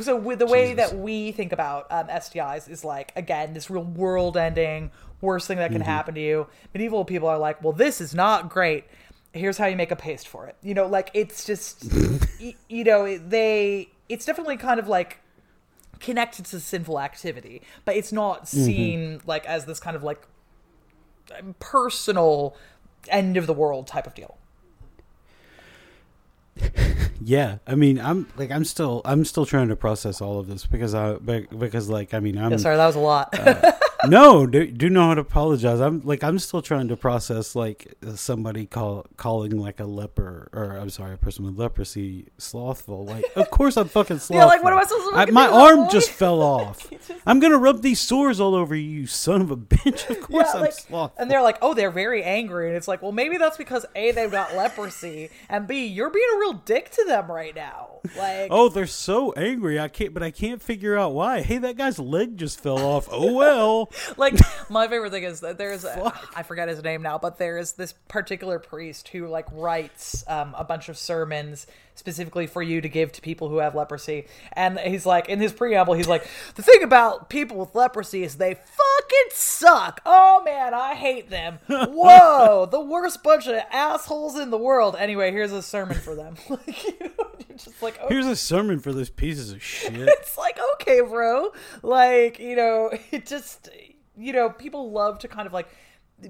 So with the way that we think about um, STIs is like again this real world-ending worst thing that can mm-hmm. happen to you. Medieval people are like, well, this is not great. Here's how you make a paste for it. You know, like it's just, y- you know, they. It's definitely kind of like connected to sinful activity, but it's not mm-hmm. seen like as this kind of like um, personal end of the world type of deal. Yeah, I mean, I'm like, I'm still, I'm still trying to process all of this because I, because like, I mean, I'm. Yeah, sorry, that was a lot. Uh, no, do, do know how to apologize. I'm like, I'm still trying to process like somebody call calling like a leper or I'm sorry, a person with leprosy slothful. Like, of course I'm fucking slothful. Yeah, like, what am I supposed to fucking my arm boy? just fell off. I'm gonna rub these sores all over you, you son of a bitch. Of course Yeah, I'm like- slothful. And they're like, oh, they're very angry. And it's like, well, maybe that's because A, they've got leprosy, and B, you're being a real dick to them right now. Like, Oh, they're so angry. I can't, but I can't figure out why. Hey, that guy's leg just fell off. Oh well. like my favorite thing is that there's a, I forget his name now, but there is this particular priest who like writes um, a bunch of sermons specifically for you to give to people who have leprosy. And he's like, in his preamble, he's like, the thing about people with leprosy is they fucking suck. Oh man, I hate them. Whoa, the worst bunch of assholes in the world. Anyway, here's a sermon for them. like, you know, you're just like, oh, Here's a sermon for those pieces of shit. it's like okay bro like you know it just you know people love to kind of like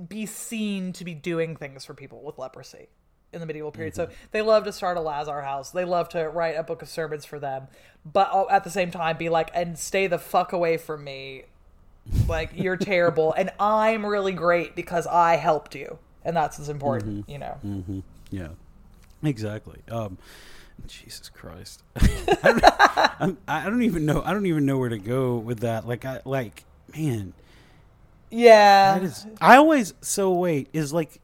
be seen to be doing things for people with leprosy in the medieval period. So mm-hmm. they love to start a lazar house. They love to write a book of sermons for them. But at the same time be like and stay the fuck away from me. Like you're terrible. And i'm really great because i helped you. And that's as important mm-hmm. you know? Mm-hmm. Yeah, exactly. Um, Jesus Christ, I, don't, I don't even know. I don't even know where to go with that. Like, I like, man, yeah. That is. I always so wait is like.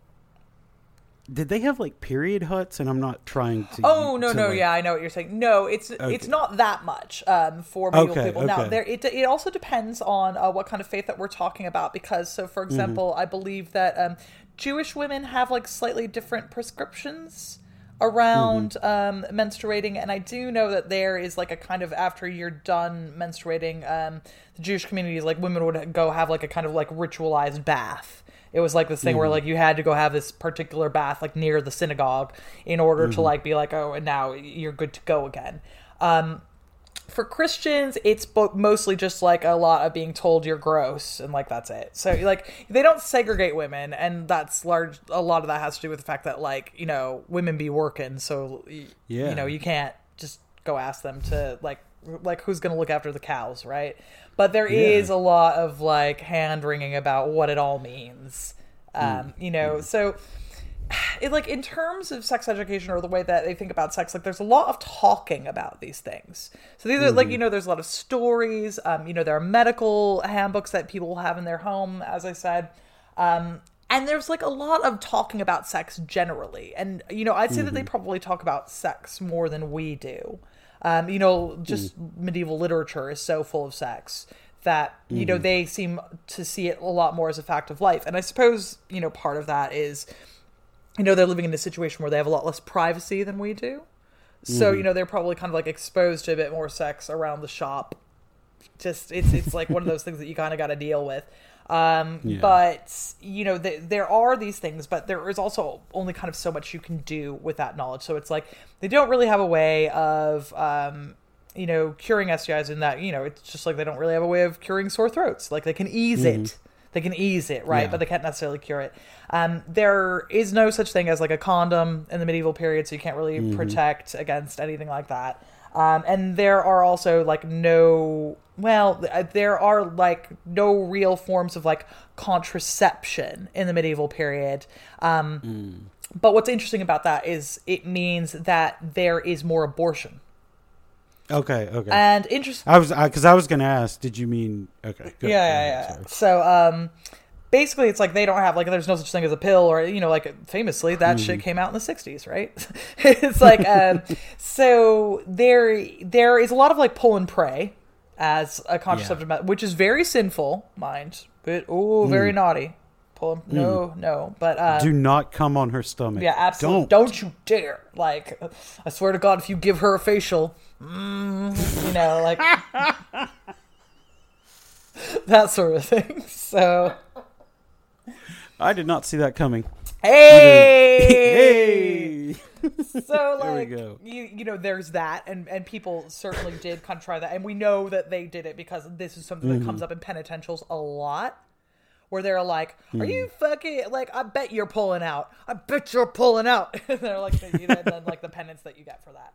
Did they have like period huts? And I'm not trying to. Oh no to, no like- yeah I know what you're saying. No, it's it's not that much um, for medieval Okay, people. Now there it it also depends on uh, what kind of faith that we're talking about because so Mm-hmm. for example I believe that um, Jewish women have like slightly different prescriptions around Mm-hmm. um, menstruating and I do know that there is like a kind of after you're done menstruating um, the Jewish communities like women would go have like a kind of like ritualized bath it was like this thing Mm-hmm. where like you had to go have this particular bath like near the synagogue in order Mm-hmm. to like be like oh and now you're good to go again um for christians it's mostly just like a lot of being told you're gross and like that's it so like they don't segregate women and that's large a lot of that has to do with the fact that like you know women be working so y- Yeah. you know you can't just go ask them to like like who's gonna look after the cows right? But there is a lot of like hand wringing about what it all means um you know? So it like in terms of sex education or the way that they think about sex like there's a lot of talking about these things. So these are like you know there's a lot of stories um you know there are medical handbooks that people have in their home as i said. Um and there's like a lot of talking about sex generally. And you know i'd say that they probably talk about sex more than we do um you know just mm. medieval literature is so full of sex that you know mm-hmm. they seem to see it a lot more as a fact of life. And i suppose you know part of that is you know they're living in a situation where they have a lot less privacy than we do. So mm-hmm. you know they're probably kind of like exposed to a bit more sex around the shop. Just it's it's like one of those things that you kind of got to deal with um but you know th- there are these things but there is also only kind of so much you can do with that knowledge. So it's like they don't really have a way of um you know curing stis in that you know it's just like they don't really have a way of curing sore throats. Like they can ease it. They can ease it right? Yeah. but they can't necessarily cure it. Um, there is no such thing as like a condom in the medieval period so you can't really protect against anything like that um, and there are also like no well there are like no real forms of like contraception in the medieval period um, but what's interesting about that is it means that there is more abortion Okay, okay. and interesting I was because I, was going to ask. Did you mean okay? Good. yeah, yeah, yeah. So, um, basically, it's like they don't have like there's no such thing as a pill, or you know, like famously that shit came out in the '60s, right? it's like, um, so there there is a lot of like pull and pray as a contraceptive method, which is very sinful, mind, but oh, very naughty. Pull and, no, no, but um, Do not come on her stomach. yeah, absolutely. Don't. Don't. you dare! Like, I swear to God, if you give her a facial, mm, you know, like that sort of thing. So, I did not see that coming. hey, Hey. so like you you know, there's that, and and people certainly did kind of try that, and we know that they did it because this is something that Mm-hmm. comes up in penitentials a lot. Where they're like, "Are Mm. you fucking like? I bet you're pulling out. I bet you're pulling out." and they're like, you know, and then like the penance that you get for that.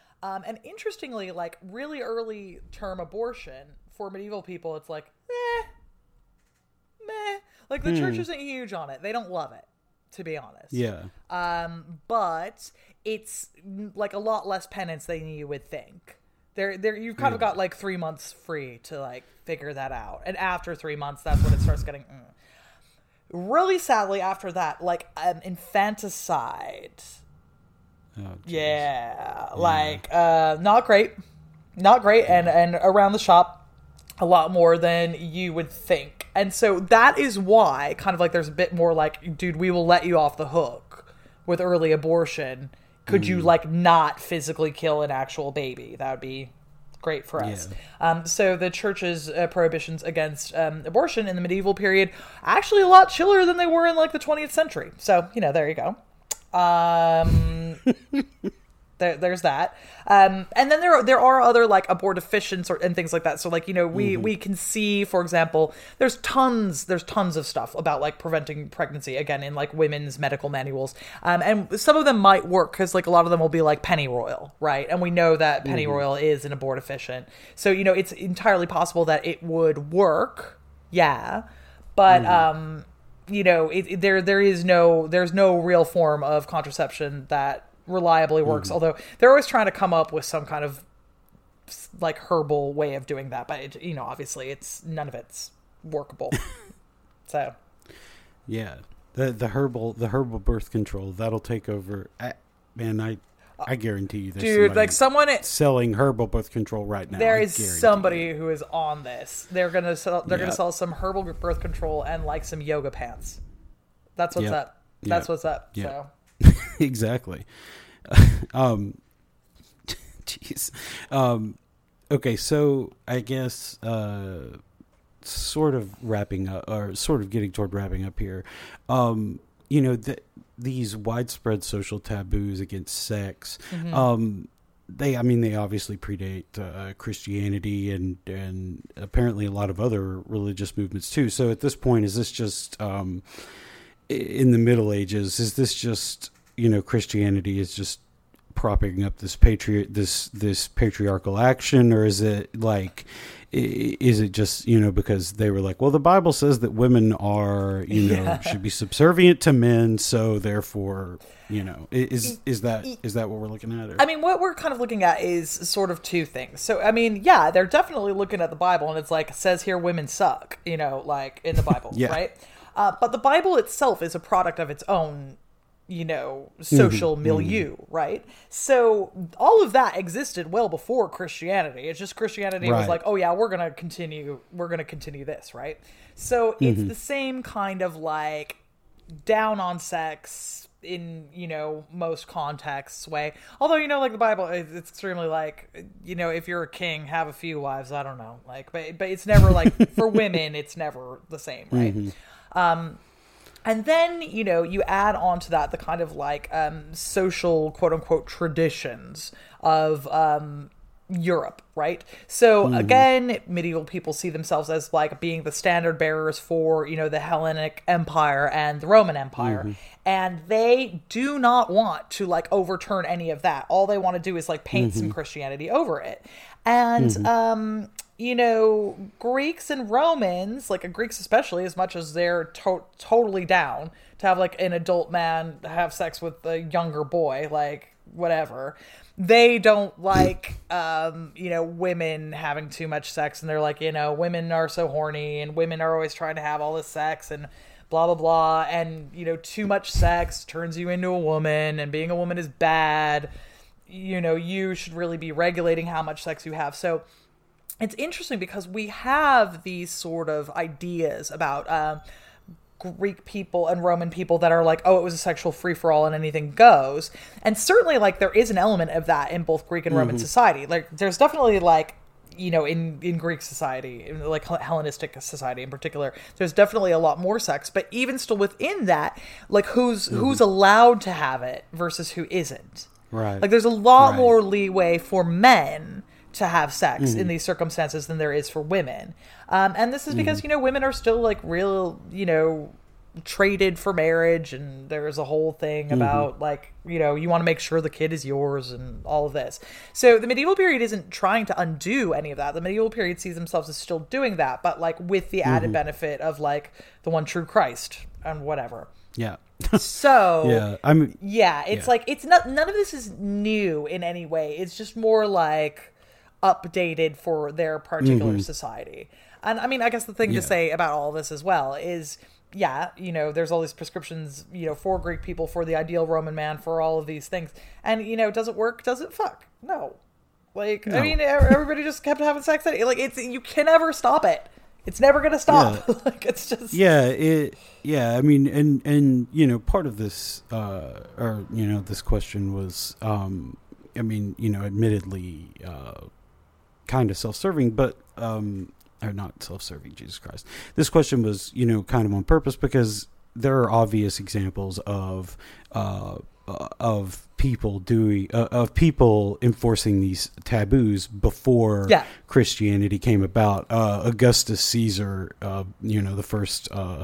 Um, and interestingly, like really early term abortion for medieval people, it's like, eh, meh. Like the church Hmm. isn't huge on it. They don't love it, to be honest. Yeah. Um, but it's like a lot less penance than you would think. There, there, you've kind of got like three months free to like figure that out, and after three months, that's when it starts getting. Mm. Really sadly, after that, like um, infanticide. Yeah, like uh, not great, not great, and and around the shop, a lot more than you would think. And so that is why, kind of like, there's a bit more like, dude, we will let you off the hook with early abortion. Could you Mm. like not physically kill an actual baby? That would be great for us. Um, so the church's uh, prohibitions against um, abortion in the medieval period actually a lot chiller than they were in like the 20th century. So you know, there you go. Um, there, there's that. Um, and then there are, there are other like abortifacients or and things like that. So like you know we we can see for example there's tons there's tons of stuff about like preventing pregnancy again in like women's medical manuals. Um, and some of them might work because like a lot of them will be like pennyroyal, right? And we know that pennyroyal is an abortifacient. So you know it's entirely possible that it would work. Yeah, but um you know it, it- there there is no there's no real form of contraception that reliably works Mhm. although they're always trying to come up with some kind of like herbal way of doing that but it, you know obviously it's none of it's workable so Yeah, the the herbal the herbal birth control that'll take over. I, man, I I guarantee you, there's Dude, like someone- selling herbal birth control right now. there I is somebody who is on this they're gonna sell they're Yeah. gonna sell some herbal birth control and like some yoga pants that's what's Yep. up that's Yep. what's up Yep. so exactly. um, jeez. Um, okay, so I guess uh, sort of wrapping up, or sort of getting toward wrapping up here. Um, you know, the, these widespread social taboos against sex. Mhm. Um, they, I mean, they obviously predate uh, Christianity and and apparently a lot of other religious movements too. So at this point, is this just um, in the Middle Ages? Is this just you know Christianity is just propping up this patriot this this patriarchal action, or is it like? Is it just you know because they were like, well, the Bible says that women are you know Yeah. should be subservient to men, so therefore you know is is that is that what we're looking at? Or? I mean, what we're kind of looking at is sort of two things. So, I mean, yeah, they're definitely looking at the Bible, and it's like says here, women suck, you know, like in the Bible, Yeah. right? Uh, but the Bible itself is a product of its own, you know, social Mhm, milieu, right? So all of that existed well before Christianity. It's just Christianity was like, oh yeah, we're gonna continue, we're gonna continue this, right? So it's Mhm. the same kind of like down on sex in you know most contexts way although you know like the bible it's extremely like you know if you're a king have a few wives i don't know like but but it's never like for women it's never the same right Mhm. um and then you know you add on to that the kind of like um social quote unquote traditions of um Europe, right? So Mhm. again, medieval people see themselves as like being the standard bearers for, you know, the Hellenic Empire and the Roman Empire. Mhm. And they do not want to like overturn any of that. All they want to do is like paint some Mhm. Christianity over it. And Mhm. um you know, Greeks and Romans, like uh, Greeks especially, as much as they're to- totally down to have like an adult man have sex with a younger boy, like whatever, they don't like, um, you know, women having too much sex. And they're like, you know, women are so horny and women are always trying to have all this sex and blah, blah, blah. And, you know, too much sex turns you into a woman and being a woman is bad. You know, you should really be regulating how much sex you have. So, it's interesting because we have these sort of ideas about um, Greek people and Roman people that are like, oh, it was a sexual free for all and anything goes. And certainly, like, there is an element of that in both Greek and Roman Mhm. society. Like, there's definitely like, you know, in in Greek society, in, like Hellenistic society in particular, there's definitely a lot more sex. But even still within that, like, who's who's allowed to have it versus who isn't. Right. Like, there's a lot Right. more leeway for men to have sex in Mhm. these circumstances than there is for women. Um, and this is because, Mhm. you know, women are still like real, you know, traded for marriage. And there's a whole thing Mhm. about like, you know, you want to make sure the kid is yours and all of this. So the medieval period isn't trying to undo any of that. The medieval period sees themselves as still doing that, but like with the added Mhm. benefit of like the one true Christ and whatever. Yeah. So Yeah, I'm- yeah, it's yeah. like it's not none of this is new in any way. It's just more like updated for their particular Mhm. society. And I mean, I guess the thing Yeah. to say about all this as well is yeah, you know, there's all these prescriptions, you know, for Greek people for the ideal Roman man for all of these things. And you know, does it work? Does it fuck? No. Like I mean, everybody just kept having sex. Like it's you can never stop it. It's never gonna stop. like it's just yeah it yeah i mean and and you know part of this uh or you know this question was um i mean you know admittedly uh kind of self-serving but um or not self-serving jesus christ this question was you know kind of on purpose because there are obvious examples of uh uh, of people doing uh, of people enforcing these taboos before Yeah. Christianity came about. Uh, Augustus Caesar, uh, you know, the first uh,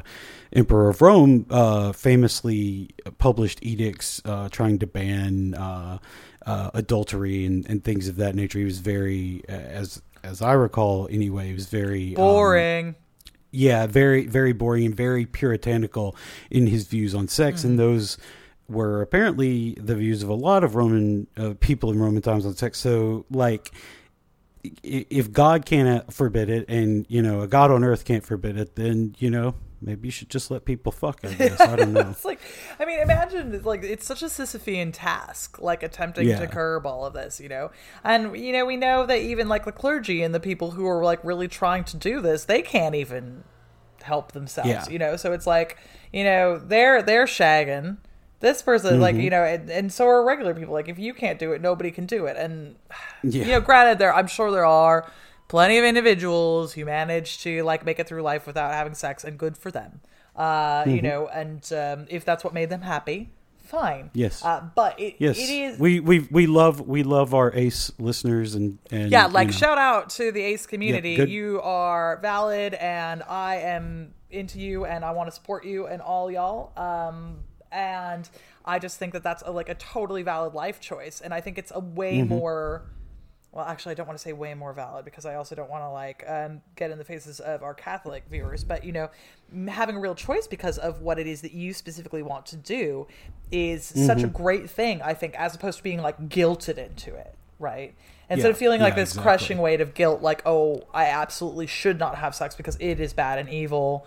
emperor of Rome, uh, famously published edicts uh, trying to ban uh, uh, adultery and, and things of that nature. He was very, uh, as as I recall, anyway, he was very um, boring. yeah, very, very boring and very puritanical in his views on sex, and those were apparently the views of a lot of Roman uh, people in Roman times on sex. So, like, if God can't forbid it, and you know, a God on earth can't forbid it, then you know, maybe you should just let people fuck. I guess I don't know. it's like, I mean, imagine it's like it's such a Sisyphean task, like attempting Yeah. to curb all of this, you know. And you know, we know that even like the clergy and the people who are like really trying to do this, they can't even help themselves, Yeah. you know. So it's like, you know, they're they're shagging. This person, like Mhm. you know, and, and so are regular people. Like if you can't do it, nobody can do it. And Yeah. you know, granted, there I'm sure there are plenty of individuals who manage to like make it through life without having sex, and good for them. Uh, You Mhm. know, and um, if that's what made them happy, fine. Yes. uh, but it, Yes, it is. we we we love we love our ace listeners and and yeah, you like know. shout out to the Ace community. good. you are valid, and I am into you, and I want to support you and all y'all. Um, and I just think that that's a, like a totally valid life choice, and I think it's a way Mhm. more. Well, actually, I don't want to say way more valid because I also don't want to like um, get in the faces of our Catholic viewers. But you know, having a real choice because of what it is that you specifically want to do is such a Mhm. great thing. I think, as opposed to being like guilted into it, right? Instead Yeah, of feeling like yeah, this exactly. crushing weight of guilt, like oh, I absolutely should not have sex because it is bad and evil.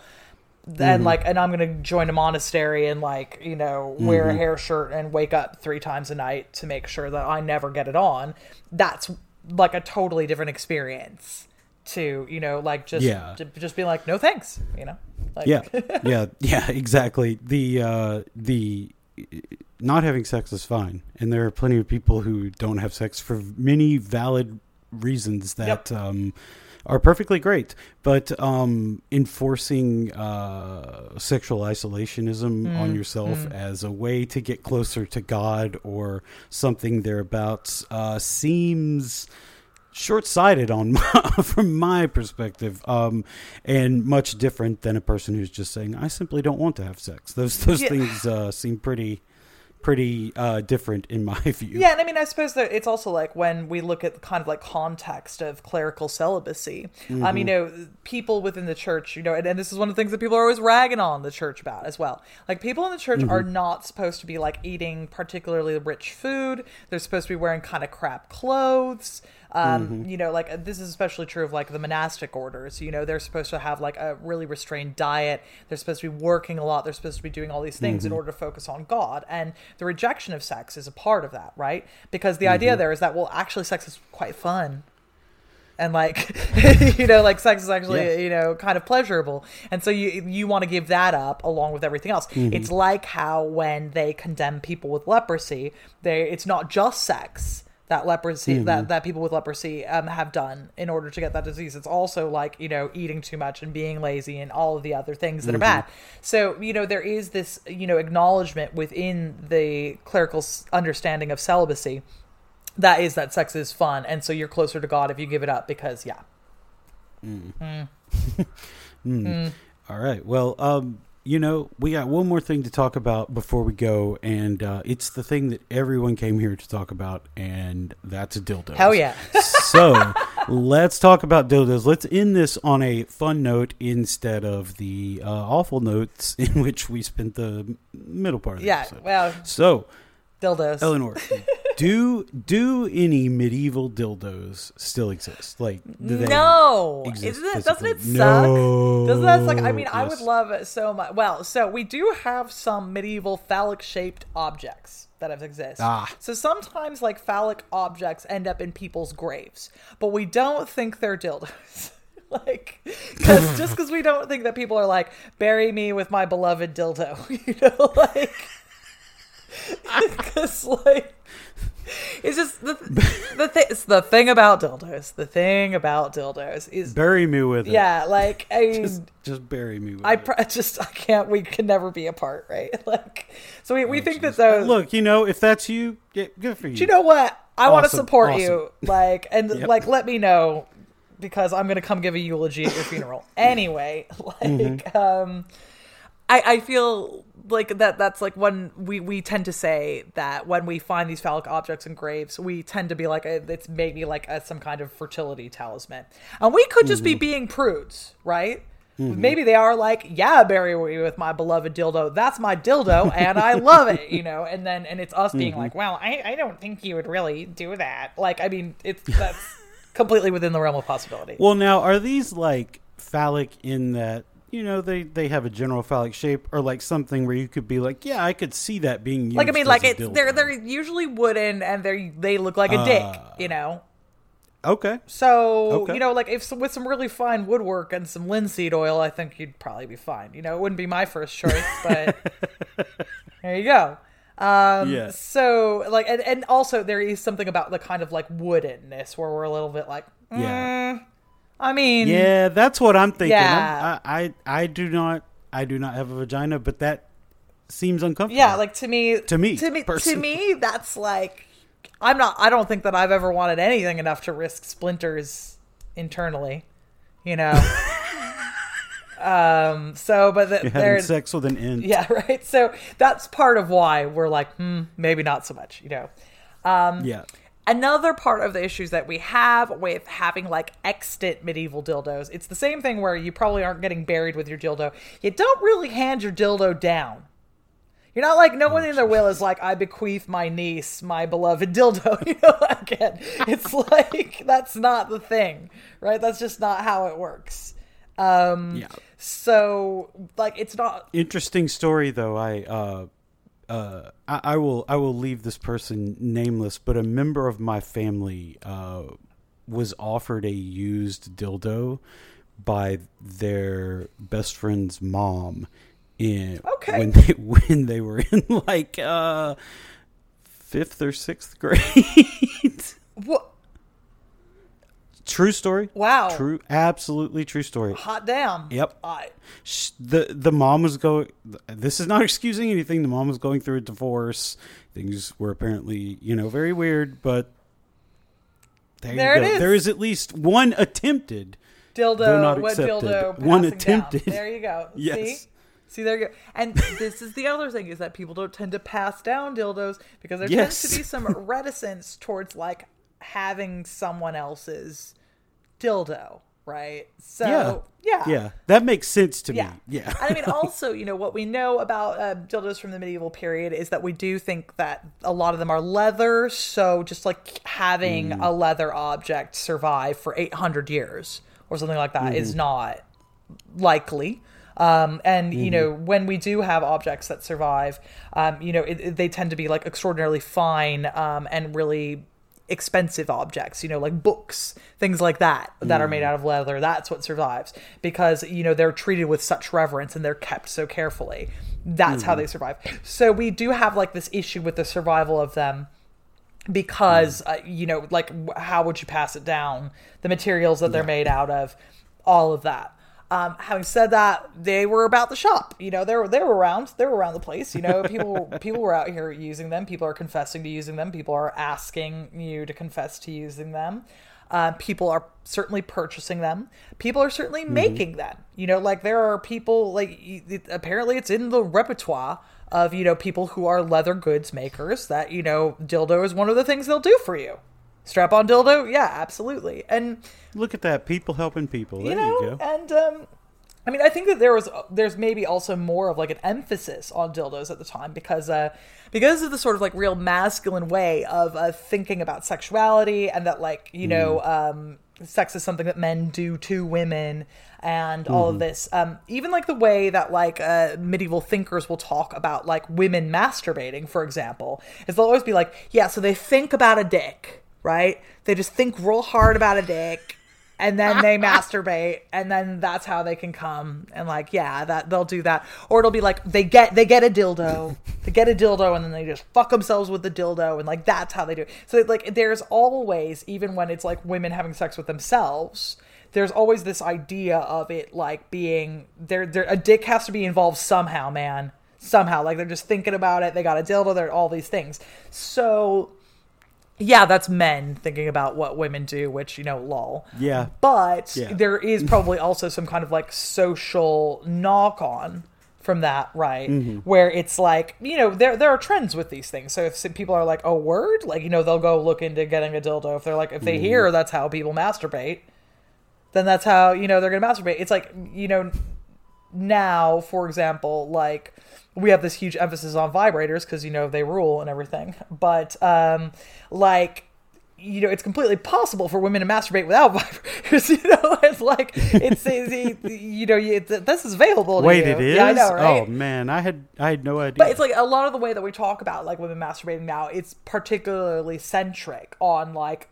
And Mhm. like, and I'm gonna join a monastery and like, you know, wear a Mhm. hair shirt and wake up three times a night to make sure that I never get it on. That's like a totally different experience to, you know, like just Yeah. just be like, no thanks, you know. Like, yeah. Yeah. Yeah exactly. The uh the not having sex is fine. And there are plenty of people who don't have sex for many valid reasons that um are perfectly great but um enforcing uh sexual isolationism on Mm, yourself mm. as a way to get closer to god or something thereabouts uh seems short-sighted on my, from my perspective um and much different than a person who's just saying i simply don't want to have sex those those Yeah. things uh seem pretty pretty uh different in my view Yeah, and I mean, I suppose that it's also like when we look at the kind of like context of clerical celibacy. Um, you know, people within the church, you know, and, and this is one of the things that people are always ragging on the church about as well. Like people in the church are Mhm. not supposed to be like eating particularly rich food. They're supposed to be wearing kind of crap clothes. Um, Mhm. you know, like uh, this is especially true of like the monastic orders. You know, they're supposed to have like a really restrained diet. They're supposed to be working a lot. They're supposed to be doing all these things in Mhm. order to focus on God. And the rejection of sex is a part of that, right? Because the idea Mhm. there is that well, actually, sex is quite fun. and like you know like sex is actually Yeah. you know kind of pleasurable and so you you want to give that up along with everything else Mhm. it's like how when they condemn people with leprosy they it's not just sex that leprosy Mhm. that that people with leprosy um, have done in order to get that disease it's also like you know eating too much and being lazy and all of the other things that Mhm. are bad so you know there is this you know acknowledgement within the clerical understanding of celibacy that is that sex is fun and so you're closer to god if you give it up because yeah Mm. Mm. Mm. Mm. All right. Well, um, you know, we got one more thing to talk about before we go, and uh, it's the thing that everyone came here to talk about, and that's dildos. Hell yeah. so let's talk about dildos. Let's end this on a fun note instead of the uh, awful notes in which we spent the middle part of the yeah episode. well So, dildos Eleanor, do do any medieval dildos still exist? Like, do they no exist Isn't it, doesn't it suck No. doesn't that suck i mean i would Yes. love it so much well so we do have some medieval phallic shaped objects that have exist Ah. so sometimes like phallic objects end up in people's graves but we don't think they're dildos like cause, just because we don't think that people are like bury me with my beloved dildo you know like because like it's just the the thing the thing about dildos the thing about dildos is Bury me with it. yeah like i Just, just bury me with I it. pr- just I can't. We can never be apart, right? Like, so we, we Oh, think that those. Look, you know, if that's you, yeah, good for you. Do you know what? I want to support awesome. you. Like, and Yep. like, let me know because I'm gonna come give a eulogy at your funeral. Anyway, like, Mhm. um, I I feel like that that's like when we we tend to say that when we find these phallic objects in graves, we tend to be like uh, it's maybe like a, some kind of fertility talisman, and we could just be Mhm. being prudes, right? Mhm. Maybe they are like, yeah, bury me with my beloved dildo. That's my dildo, and I love it, you know. And then, and it's us being Mhm. like, well, I, I don't think you would really do that. Like, I mean, it's that's completely within the realm of possibility. Well, now are these like phallic in that you know they they have a general phallic shape, or like something where you could be like, yeah, I could see that being used. like, I mean, like it's they're they're usually wooden, and they they look like a dick, Ah. you know. okay. So Okay. you know, like if with some really fine woodwork and some linseed oil, I think you'd probably be fine. You know, it wouldn't be my first choice, but there you go. Um, Yes. So like, and, and also there is something about the kind of like woodenness where we're a little bit like, Yeah. I mean, Yeah, that's what I'm thinking. I'm- Yeah. I, I I do not I do not have a vagina, but that seems uncomfortable. yeah, like to me, To me, to me, to me, that's like, I'm not. I don't think that I've ever wanted anything enough to risk splinters internally. You know. um. So, but the, You're having sex with an int. Yeah, right. So that's part of why we're like, hmm, maybe not so much, you know. Um, Yeah. Another part of the issues that we have with having like extant medieval dildos, it's the same thing where you probably aren't getting buried with your dildo. You don't really hand your dildo down. You're not like no one in their will is like I bequeath my niece my beloved dildo. You know, again, it's like that's not the thing, right? That's just not how it works. Um, Yeah. So like it's not Interesting story though. I uh uh I, I will I will leave this person nameless, but a member of my family uh was offered a used dildo by their best friend's mom in Okay. when they when they were in like uh fifth or sixth grade. what True story. Wow. True, absolutely true story. hot damn. Yep. I, the the mom was going. This is not excusing anything. The mom was going through a divorce. Things were apparently, you know, very weird. But there, There you go. is. There is at least one attempted. dildo, what accepted, dildo, one passing down. attempted. There you go. Yes. See? See, there you go. And this is the other thing is that people don't tend to pass down dildos because there Yes. tends to be some reticence towards like having someone else's dildo, right? So yeah, yeah, yeah. that makes sense to Yeah. me. Yeah, and I mean, also, you know, what we know about uh, dildos from the medieval period is that we do think that a lot of them are leather. So just like having Mm. a leather object survive for 800 years or something like that is Mhm. not likely. Um, and you Mhm. know when we do have objects that survive, um, you know it, it- they tend to be like extraordinarily fine um, and really expensive objects, you know, like books, things like that that are made mm. out of leather. That's what survives because, you know, they're treated with such reverence and they're kept so carefully. That's how they mm. survive. So we do have like this issue with the survival of them because mm. uh, you know like how would you pass it down the materials that they're made out of all of that um, having said that they were about the shop. You know they were they were around they were around the place. You know people people were out here using them. People are confessing to using them. People are asking you to confess to using them. Uh, people are certainly purchasing them. People are certainly making them. You know like there are people like it, apparently it's in the repertoire of you know people who are leather goods makers that you know dildo is one of the things they'll do for you strap on dildo yeah absolutely and Look at that. People helping people. There you know you go. and um I mean, I think that there was there's maybe also more of like an emphasis on dildos at the time because uh because of the sort of like real masculine way of uh, thinking about sexuality and that like you know um sex is something that men do to women and all of this um even like the way that like uh medieval thinkers will talk about like women masturbating for example is they'll always be like yeah so they think about a dick right? They just think real hard about a dick and then they masturbate and then that's how they can come. And like yeah that they'll do that. Or it'll be like they get they get a dildo. They get a dildo and then they just fuck themselves with the dildo and like that's how they do it. So like there's always even when it's like women having sex with themselves there's always this idea of it like being there there a dick has to be involved somehow man. Somehow. Like they're just thinking about it. They got a dildo. They're all these things. So yeah, that's men thinking about what women do, which, you know, lol. Yeah. But Yeah. there is probably also some kind of like social knock on from that, right? Mhm. Where it's like, you know, there there are trends with these things. So if people are like, oh, word, like, you know, they'll go look into getting a dildo. If they're like, if they Mhm. hear that's how people masturbate, then that's how, you know, they're going to masturbate. It's like, you know, now, for example, like we have this huge emphasis on vibrators because you know they rule and everything. But um, like you know, it's completely possible for women to masturbate without vibrators. You know, it's like it's, it's you know, you, this is available. Wait, you. it is. Yeah, I know, right? Oh man, I had I had no idea. But it's like a lot of the way that we talk about like women masturbating now, it's particularly centric on like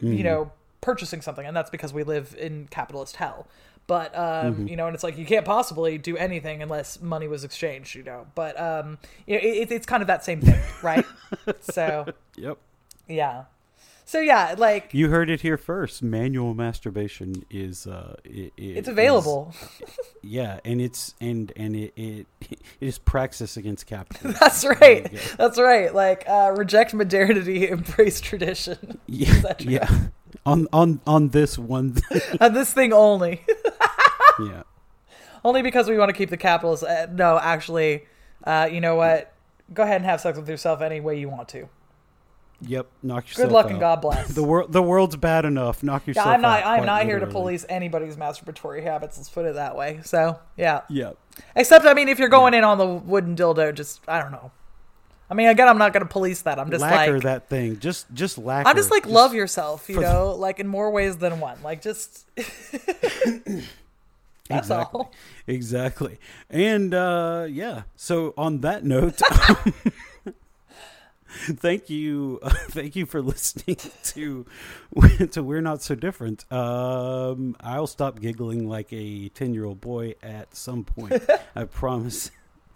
you Mhm. know purchasing something, and that's because we live in capitalist hell. But um, Mhm. you know, and it's like you can't possibly do anything unless money was exchanged. You know, but um, you know, it, it's kind of that same thing, right? so Yep. yeah, so yeah, like You heard it here first. Manual masturbation is uh i- i- It's is- available. yeah, and it's and and it it, it is praxis against capitalism. that's right. That's right. Like uh, reject modernity, embrace tradition. Yeah, yeah. On on on this one. on this thing only. Yeah. Only because we want to keep the capitalists. Uh, no, actually, uh, you know what? Go ahead and have sex with yourself any way you want to. Yep. Knock yourself. Good luck and. God bless. the world. The world's bad enough. Knock yourself. Yeah. I'm not. out, I'm not here to police anybody's masturbatory habits. Let's put it that way. So yeah. Yep. Except, I mean, if you're going in on the wooden dildo, just I don't know. I mean, again, I'm not going to police that. I'm just lacquer like, that thing. Just just lacquer. I'm just like Just love yourself, you for the- know, like in more ways than one. Like just That's exactly. all. Exactly. And uh yeah. So on that note, thank you thank you for listening to to We're Not So Different. Um I'll stop giggling like a 10-year-old boy at some point. I promise.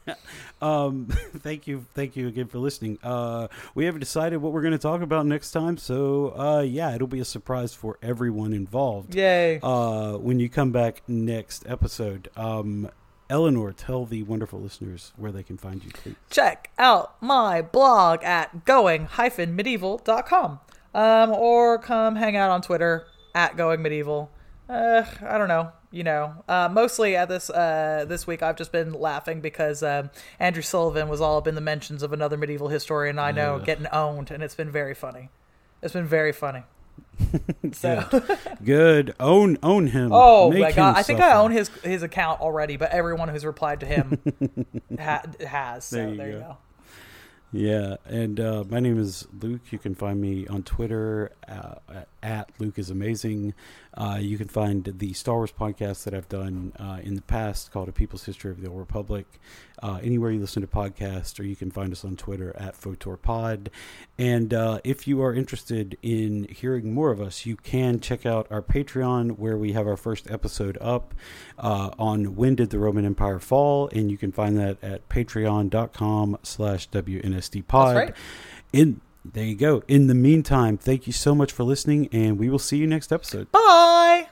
um thank you thank you again for listening. Uh we haven't decided what we're going to talk about next time so uh yeah it'll be a surprise for everyone involved. Yay. uh when you come back next episode um eleanor tell the wonderful listeners where they can find you please. Check out my blog at going-medieval.com um, or come hang out on twitter at going medieval uh, i don't know you know uh, mostly at this uh, this week i've just been laughing because um, andrew sullivan was all up in the mentions of another medieval historian i know getting owned and it's been very funny it's been very funny so good. good own own him Oh Make my god! I think suffer. I own his his account already, but everyone who's replied to him ha- has. So There there you you, go. go. Yeah, and uh, my name is Luke. You can find me on Twitter uh, at, at Luke is Amazing. Uh, you can find the Star Wars podcast that I've done uh, in the past called A People's History of the Old Republic. Uh, anywhere you listen to podcasts, or you can find us on Twitter at PhotorPod. And uh, if you are interested in hearing more of us, you can check out our Patreon where we have our first episode up uh, on When Did the Roman Empire Fall? And you can find that at patreon.com slash WNSD pod. That's right. In there you go. In the meantime, thank you so much for listening, and we will see you next episode. Bye.